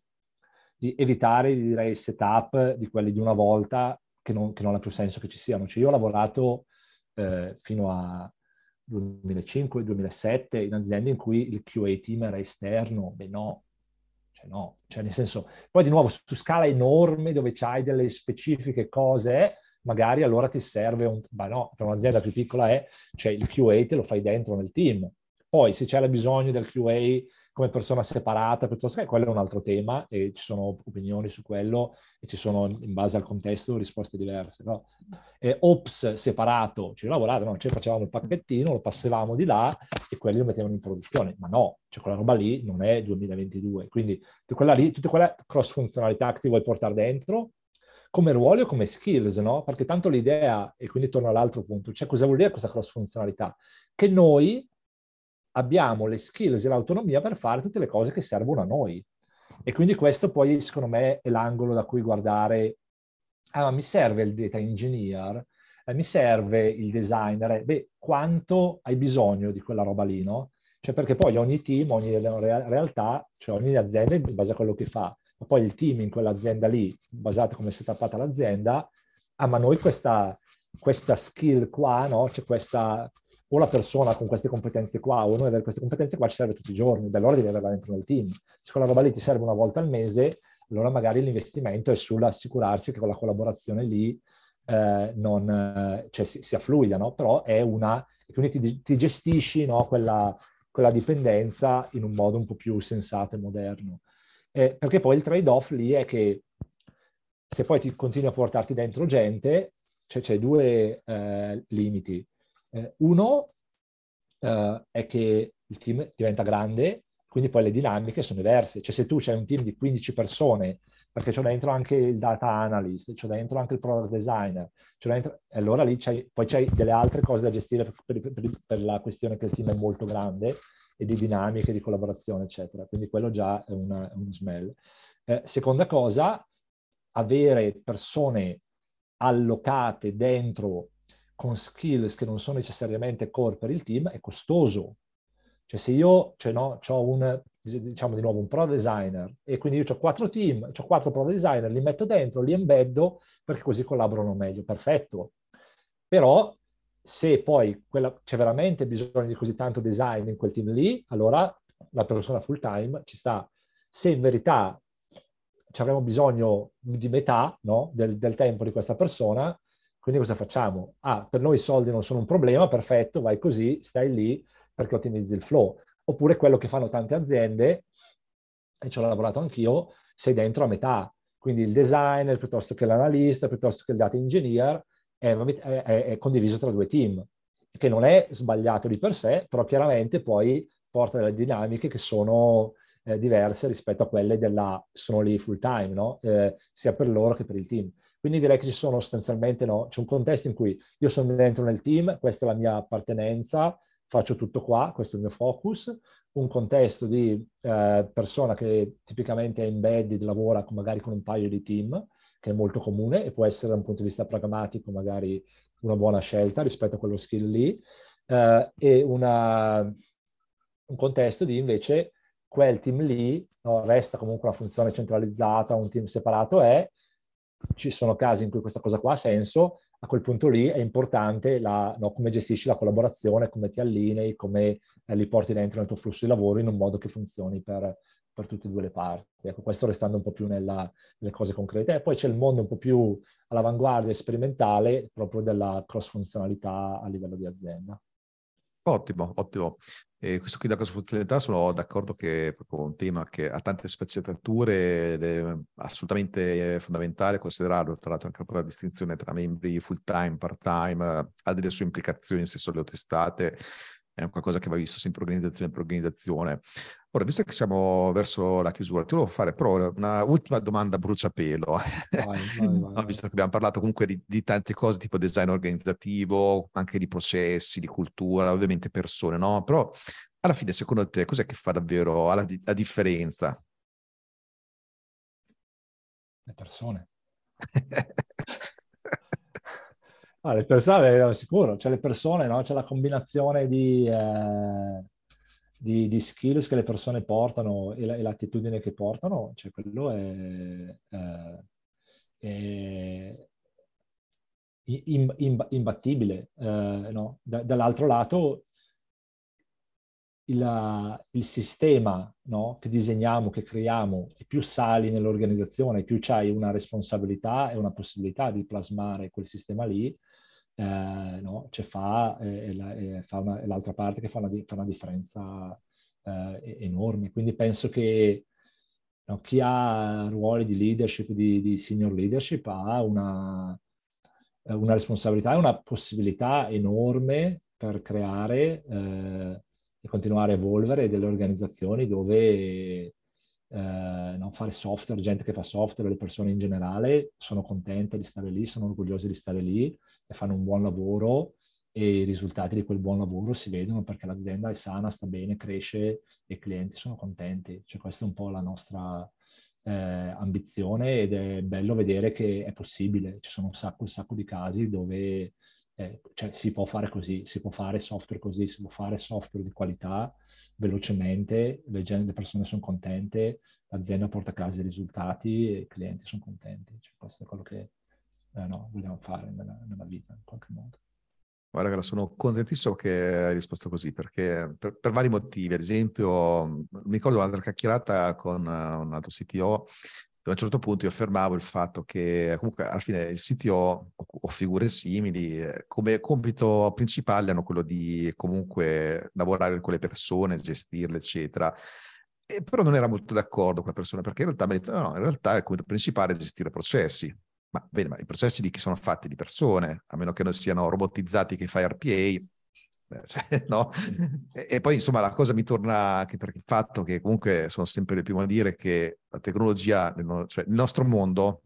di evitare, direi, setup di quelli di una volta che non, che non ha più senso che ci siano. Cioè io ho lavorato eh, fino a 2005-2007 in aziende in cui il QA team era esterno, beh no, cioè no, cioè nel senso, poi di nuovo su scala enorme dove c'hai delle specifiche cose, magari allora ti serve un... Ma no, per un'azienda più piccola è, cioè il QA te lo fai dentro nel team. Poi se c'è bisogno del QA come persona separata, piuttosto che quello è un altro tema e ci sono opinioni su quello e ci sono in base al contesto risposte diverse. No? E Ops separato, ci lavorate, no? Cioè facevamo il pacchettino, lo passavamo di là e quelli lo mettevano in produzione, ma no, cioè quella roba lì non è 2022, quindi quella lì, tutte quelle cross funzionalità che ti vuoi portare dentro come ruoli o come skills, no? Perché tanto l'idea, e quindi torno all'altro punto, cioè cosa vuol dire questa cross funzionalità? Che noi abbiamo le skills e l'autonomia per fare tutte le cose che servono a noi. E quindi questo poi, secondo me, è l'angolo da cui guardare, ah, ma mi serve il data engineer, eh, mi serve il designer, eh, beh, quanto hai bisogno di quella roba lì, no? Cioè perché poi ogni team, ogni realtà, cioè ogni azienda in base a quello che fa, ma poi il team in quell'azienda lì, basato come si è tappata l'azienda, ah ma noi questa, questa skill qua, no? C'è questa, o la persona con queste competenze qua, o noi avere queste competenze qua ci serve tutti i giorni, da allora devi averla dentro nel team. Se quella roba lì ti serve una volta al mese, allora magari l'investimento è sull'assicurarsi che quella collaborazione lì eh, non, eh, cioè, si, sia fluida, no? Però è una, quindi ti, ti gestisci no? quella, quella, dipendenza in un modo un po' più sensato e moderno. Eh, perché poi il trade-off lì è che se poi ti continui a portarti dentro gente, cioè, c'è due eh, limiti. Eh, uno eh, è che il team diventa grande, quindi poi le dinamiche sono diverse. Cioè se tu c'hai un team di 15 persone, perché c'è dentro anche il data analyst, c'è dentro anche il product designer, dentro, allora lì c'hai, poi c'hai delle altre cose da gestire per, per, per, la questione che il team è molto grande e di dinamiche, di collaborazione, eccetera. Quindi quello già è, una, è un smell. Eh, seconda cosa, avere persone allocate dentro con skills che non sono necessariamente core per il team è costoso. Cioè se io cioè no, ho un, diciamo di nuovo, un pro designer e quindi io ho quattro team, ho quattro pro designer, li metto dentro, li embeddo perché così collaborano meglio, perfetto. Però se poi quella, c'è veramente bisogno di così tanto design in quel team lì, allora la persona full time ci sta. Se in verità ci avremo bisogno di metà no? del, del, tempo di questa persona, quindi cosa facciamo? Ah, per noi i soldi non sono un problema, perfetto, vai così, stai lì perché ottimizzi il flow. Oppure quello che fanno tante aziende, e ci ho lavorato anch'io, sei dentro a metà. Quindi il designer piuttosto che l'analista, piuttosto che il data engineer, è, è, è condiviso tra due team, che non è sbagliato di per sé, però chiaramente poi porta delle dinamiche che sono eh, diverse rispetto a quelle della sono lì full time, no? eh, sia per loro che per il team. Quindi direi che ci sono sostanzialmente, no? c'è un contesto in cui io sono dentro nel team, questa è la mia appartenenza, faccio tutto qua, questo è il mio focus, un contesto di eh, persona che tipicamente è embedded, lavora con, magari con un paio di team, che è molto comune e può essere da un punto di vista pragmatico magari una buona scelta rispetto a quello skill lì, eh, e una, un contesto di invece quel team lì no, resta comunque una funzione centralizzata, un team separato è, ci sono casi in cui questa cosa qua ha senso, a quel punto lì è importante la, no, come gestisci la collaborazione, come ti allinei, come eh, li porti dentro nel tuo flusso di lavoro in un modo che funzioni per, per tutte e due le parti. Ecco, questo restando un po' più nella, nelle cose concrete. E poi c'è il mondo un po' più all'avanguardia sperimentale proprio della cross-funzionalità a livello di azienda. Ottimo, ottimo. E questo qui da cosa funzionalità sono d'accordo che è proprio un tema che ha tante sfaccettature ed è assolutamente fondamentale considerarlo, tra l'altro anche per la distinzione tra membri full time, part time, ha delle sue implicazioni, nel senso le ho testate, è qualcosa che va visto sempre organizzazione per organizzazione. Ora, visto che siamo verso la chiusura, ti volevo fare però una ultima domanda bruciapelo, vai, vai, vai, visto che abbiamo parlato comunque di, di, tante cose tipo design organizzativo, anche di processi, di cultura, ovviamente persone, no? Però alla fine, secondo te, cos'è che fa davvero la, la differenza? Le persone. Ah, le persone, sicuro, c'è le persone, no? C'è la combinazione di, eh, di, di, skills che le persone portano e, la, e l'attitudine che portano, cioè quello è, eh, è in, in, imbattibile, eh, no? da, dall'altro lato il, il sistema no? che disegniamo, che creiamo, e più sali nell'organizzazione, più c'hai una responsabilità e una possibilità di plasmare quel sistema lì, eh, no? cioè fa, eh, la, eh, fa una, l'altra parte che fa una, fa una differenza eh, enorme. Quindi penso che no, chi ha ruoli di leadership, di, di senior leadership, ha una, una, responsabilità e una possibilità enorme per creare eh, e continuare a evolvere delle organizzazioni dove eh, non fare software, gente che fa software, le persone in generale sono contente di stare lì, sono orgogliose di stare lì fanno un buon lavoro e i risultati di quel buon lavoro si vedono perché l'azienda è sana, sta bene, cresce e i clienti sono contenti. Cioè questa è un po' la nostra eh, ambizione ed è bello vedere che è possibile. Ci sono un sacco, un sacco di casi dove eh, cioè si può fare così, si può fare software così, si può fare software di qualità velocemente, le, le persone sono contente, l'azienda porta a casa i risultati e i clienti sono contenti. Cioè, questo è quello che eh, no, vogliamo fare nella, nella vita in qualche modo. Guarda, sono contentissimo che hai risposto così, perché per, per, vari motivi. Ad esempio, mi ricordo un'altra chiacchierata con un altro CTO a un certo punto io affermavo il fatto che comunque alla fine il CTO o figure simili eh, come compito principale hanno quello di comunque lavorare con le persone, gestirle, eccetera. E però non era molto d'accordo con la persona perché in realtà mi ha detto no, in realtà il compito principale è gestire processi. Ma bene, ma i processi di chi sono fatti di persone, a meno che non siano robotizzati che fai RPA, cioè, no? e, e, poi insomma la cosa mi torna anche per il fatto che comunque sono sempre il primo a dire che la tecnologia, cioè il nostro mondo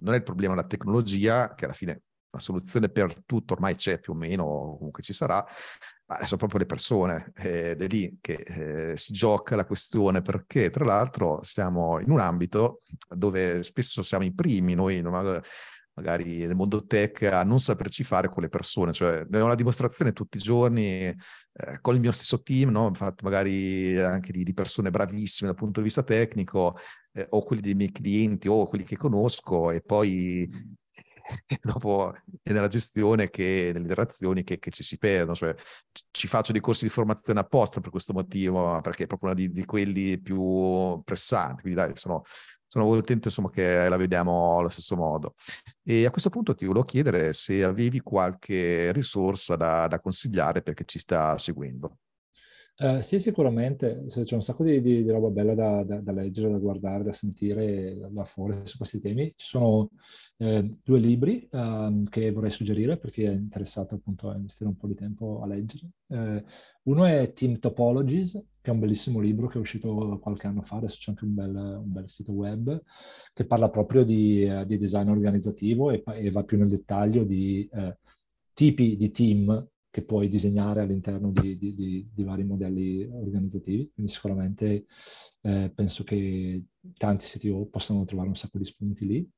non è il problema la tecnologia, che alla fine la soluzione per tutto ormai c'è più o meno, comunque ci sarà, ma sono proprio le persone ed è lì che eh, si gioca la questione perché tra l'altro siamo in un ambito dove spesso siamo i primi, noi magari nel mondo tech a non saperci fare con le persone, cioè ho la dimostrazione tutti i giorni eh, con il mio stesso team, no? infatti magari anche di, di, persone bravissime dal punto di vista tecnico, eh, o quelli dei miei clienti o quelli che conosco e poi eh, dopo è nella gestione che nelle interazioni che, che, ci si perdono, cioè ci faccio dei corsi di formazione apposta per questo motivo, perché è proprio uno di, di quelli più pressanti, quindi dai, sono sono contento insomma che la vediamo allo stesso modo. E a questo punto ti volevo chiedere se avevi qualche risorsa da, da consigliare per chi ci sta seguendo. Uh, sì, sicuramente, c'è un sacco di, di, di roba bella da, da, da, leggere, da guardare, da sentire da fuori su questi temi. Ci sono eh, due libri uh, che vorrei suggerire per chi è interessato appunto a investire un po' di tempo a leggere. Uh, uno è Team Topologies, che è un bellissimo libro che è uscito qualche anno fa, adesso c'è anche un bel, un bel sito web, che parla proprio di, eh, di design organizzativo e, e, va più nel dettaglio di eh, tipi di team che puoi disegnare all'interno di, di, di, di vari modelli organizzativi. Quindi sicuramente eh, penso che tanti CTO possano trovare un sacco di spunti lì.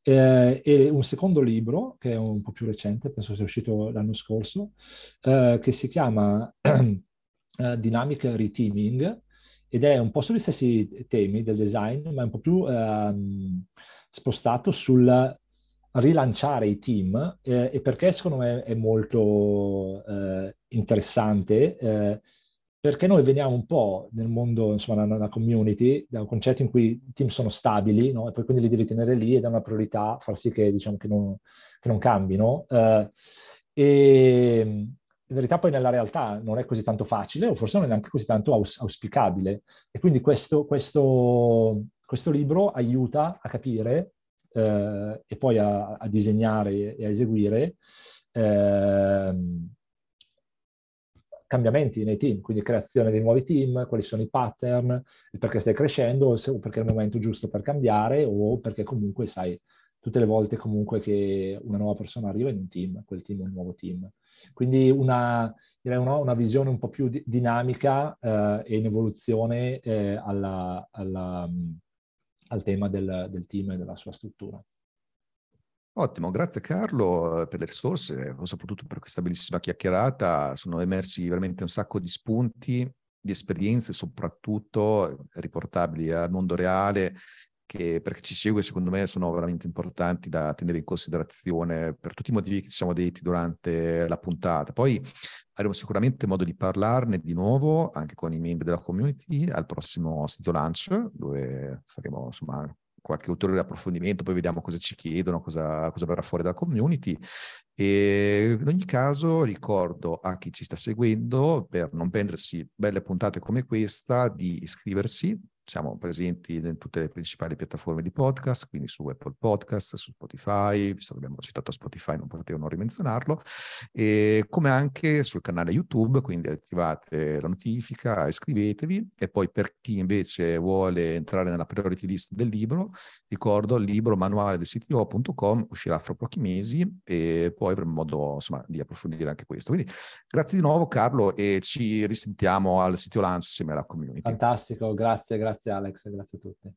Eh, e un secondo libro, che è un po' più recente, penso sia uscito l'anno scorso, eh, che si chiama eh, Dynamic Reteaming ed è un po' sugli stessi temi del design, ma è un po' più ehm, spostato sul rilanciare i team eh, e perché secondo me è molto eh, interessante eh, perché noi veniamo un po' nel mondo, insomma, nella community, da un concetto in cui i team sono stabili, no? E poi quindi li devi tenere lì ed è una priorità far sì che, diciamo, che non, che non cambino. Uh, e in verità poi nella realtà non è così tanto facile, o forse non è neanche così tanto aus- auspicabile. E quindi questo, questo, questo libro aiuta a capire eh, e poi a, a, disegnare e a eseguire eh, cambiamenti nei team, quindi creazione di nuovi team, quali sono i pattern, perché stai crescendo o perché è il momento giusto per cambiare o perché comunque sai tutte le volte comunque che una nuova persona arriva in un team, quel team è un nuovo team. Quindi una, una, una visione un po' più di, dinamica eh, e in evoluzione eh, alla, alla al tema del, del team e della sua struttura. Ottimo, grazie Carlo per le risorse, soprattutto per questa bellissima chiacchierata. Sono emersi veramente un sacco di spunti, di esperienze, soprattutto riportabili al mondo reale che per ci segue secondo me sono veramente importanti da tenere in considerazione per tutti i motivi che ci siamo detti durante la puntata. Poi avremo sicuramente modo di parlarne di nuovo anche con i membri della community al prossimo sito lunch dove faremo insomma qualche ulteriore approfondimento, poi vediamo cosa ci chiedono, cosa, cosa, verrà fuori dalla community. E in ogni caso ricordo a chi ci sta seguendo, per non perdersi belle puntate come questa, di iscriversi siamo presenti in tutte le principali piattaforme di podcast, quindi su Apple Podcast, su Spotify, visto che abbiamo citato Spotify non potevo non rimenzionarlo, e come anche sul canale YouTube, quindi attivate la notifica, iscrivetevi e poi per chi invece vuole entrare nella priority list del libro, ricordo il libro manuale del CTO.com uscirà fra pochi mesi e poi avremo modo insomma, di approfondire anche questo. Quindi grazie di nuovo Carlo e ci risentiamo al sito Lunch insieme alla community. Fantastico, grazie, grazie. Grazie Alex, grazie a tutti.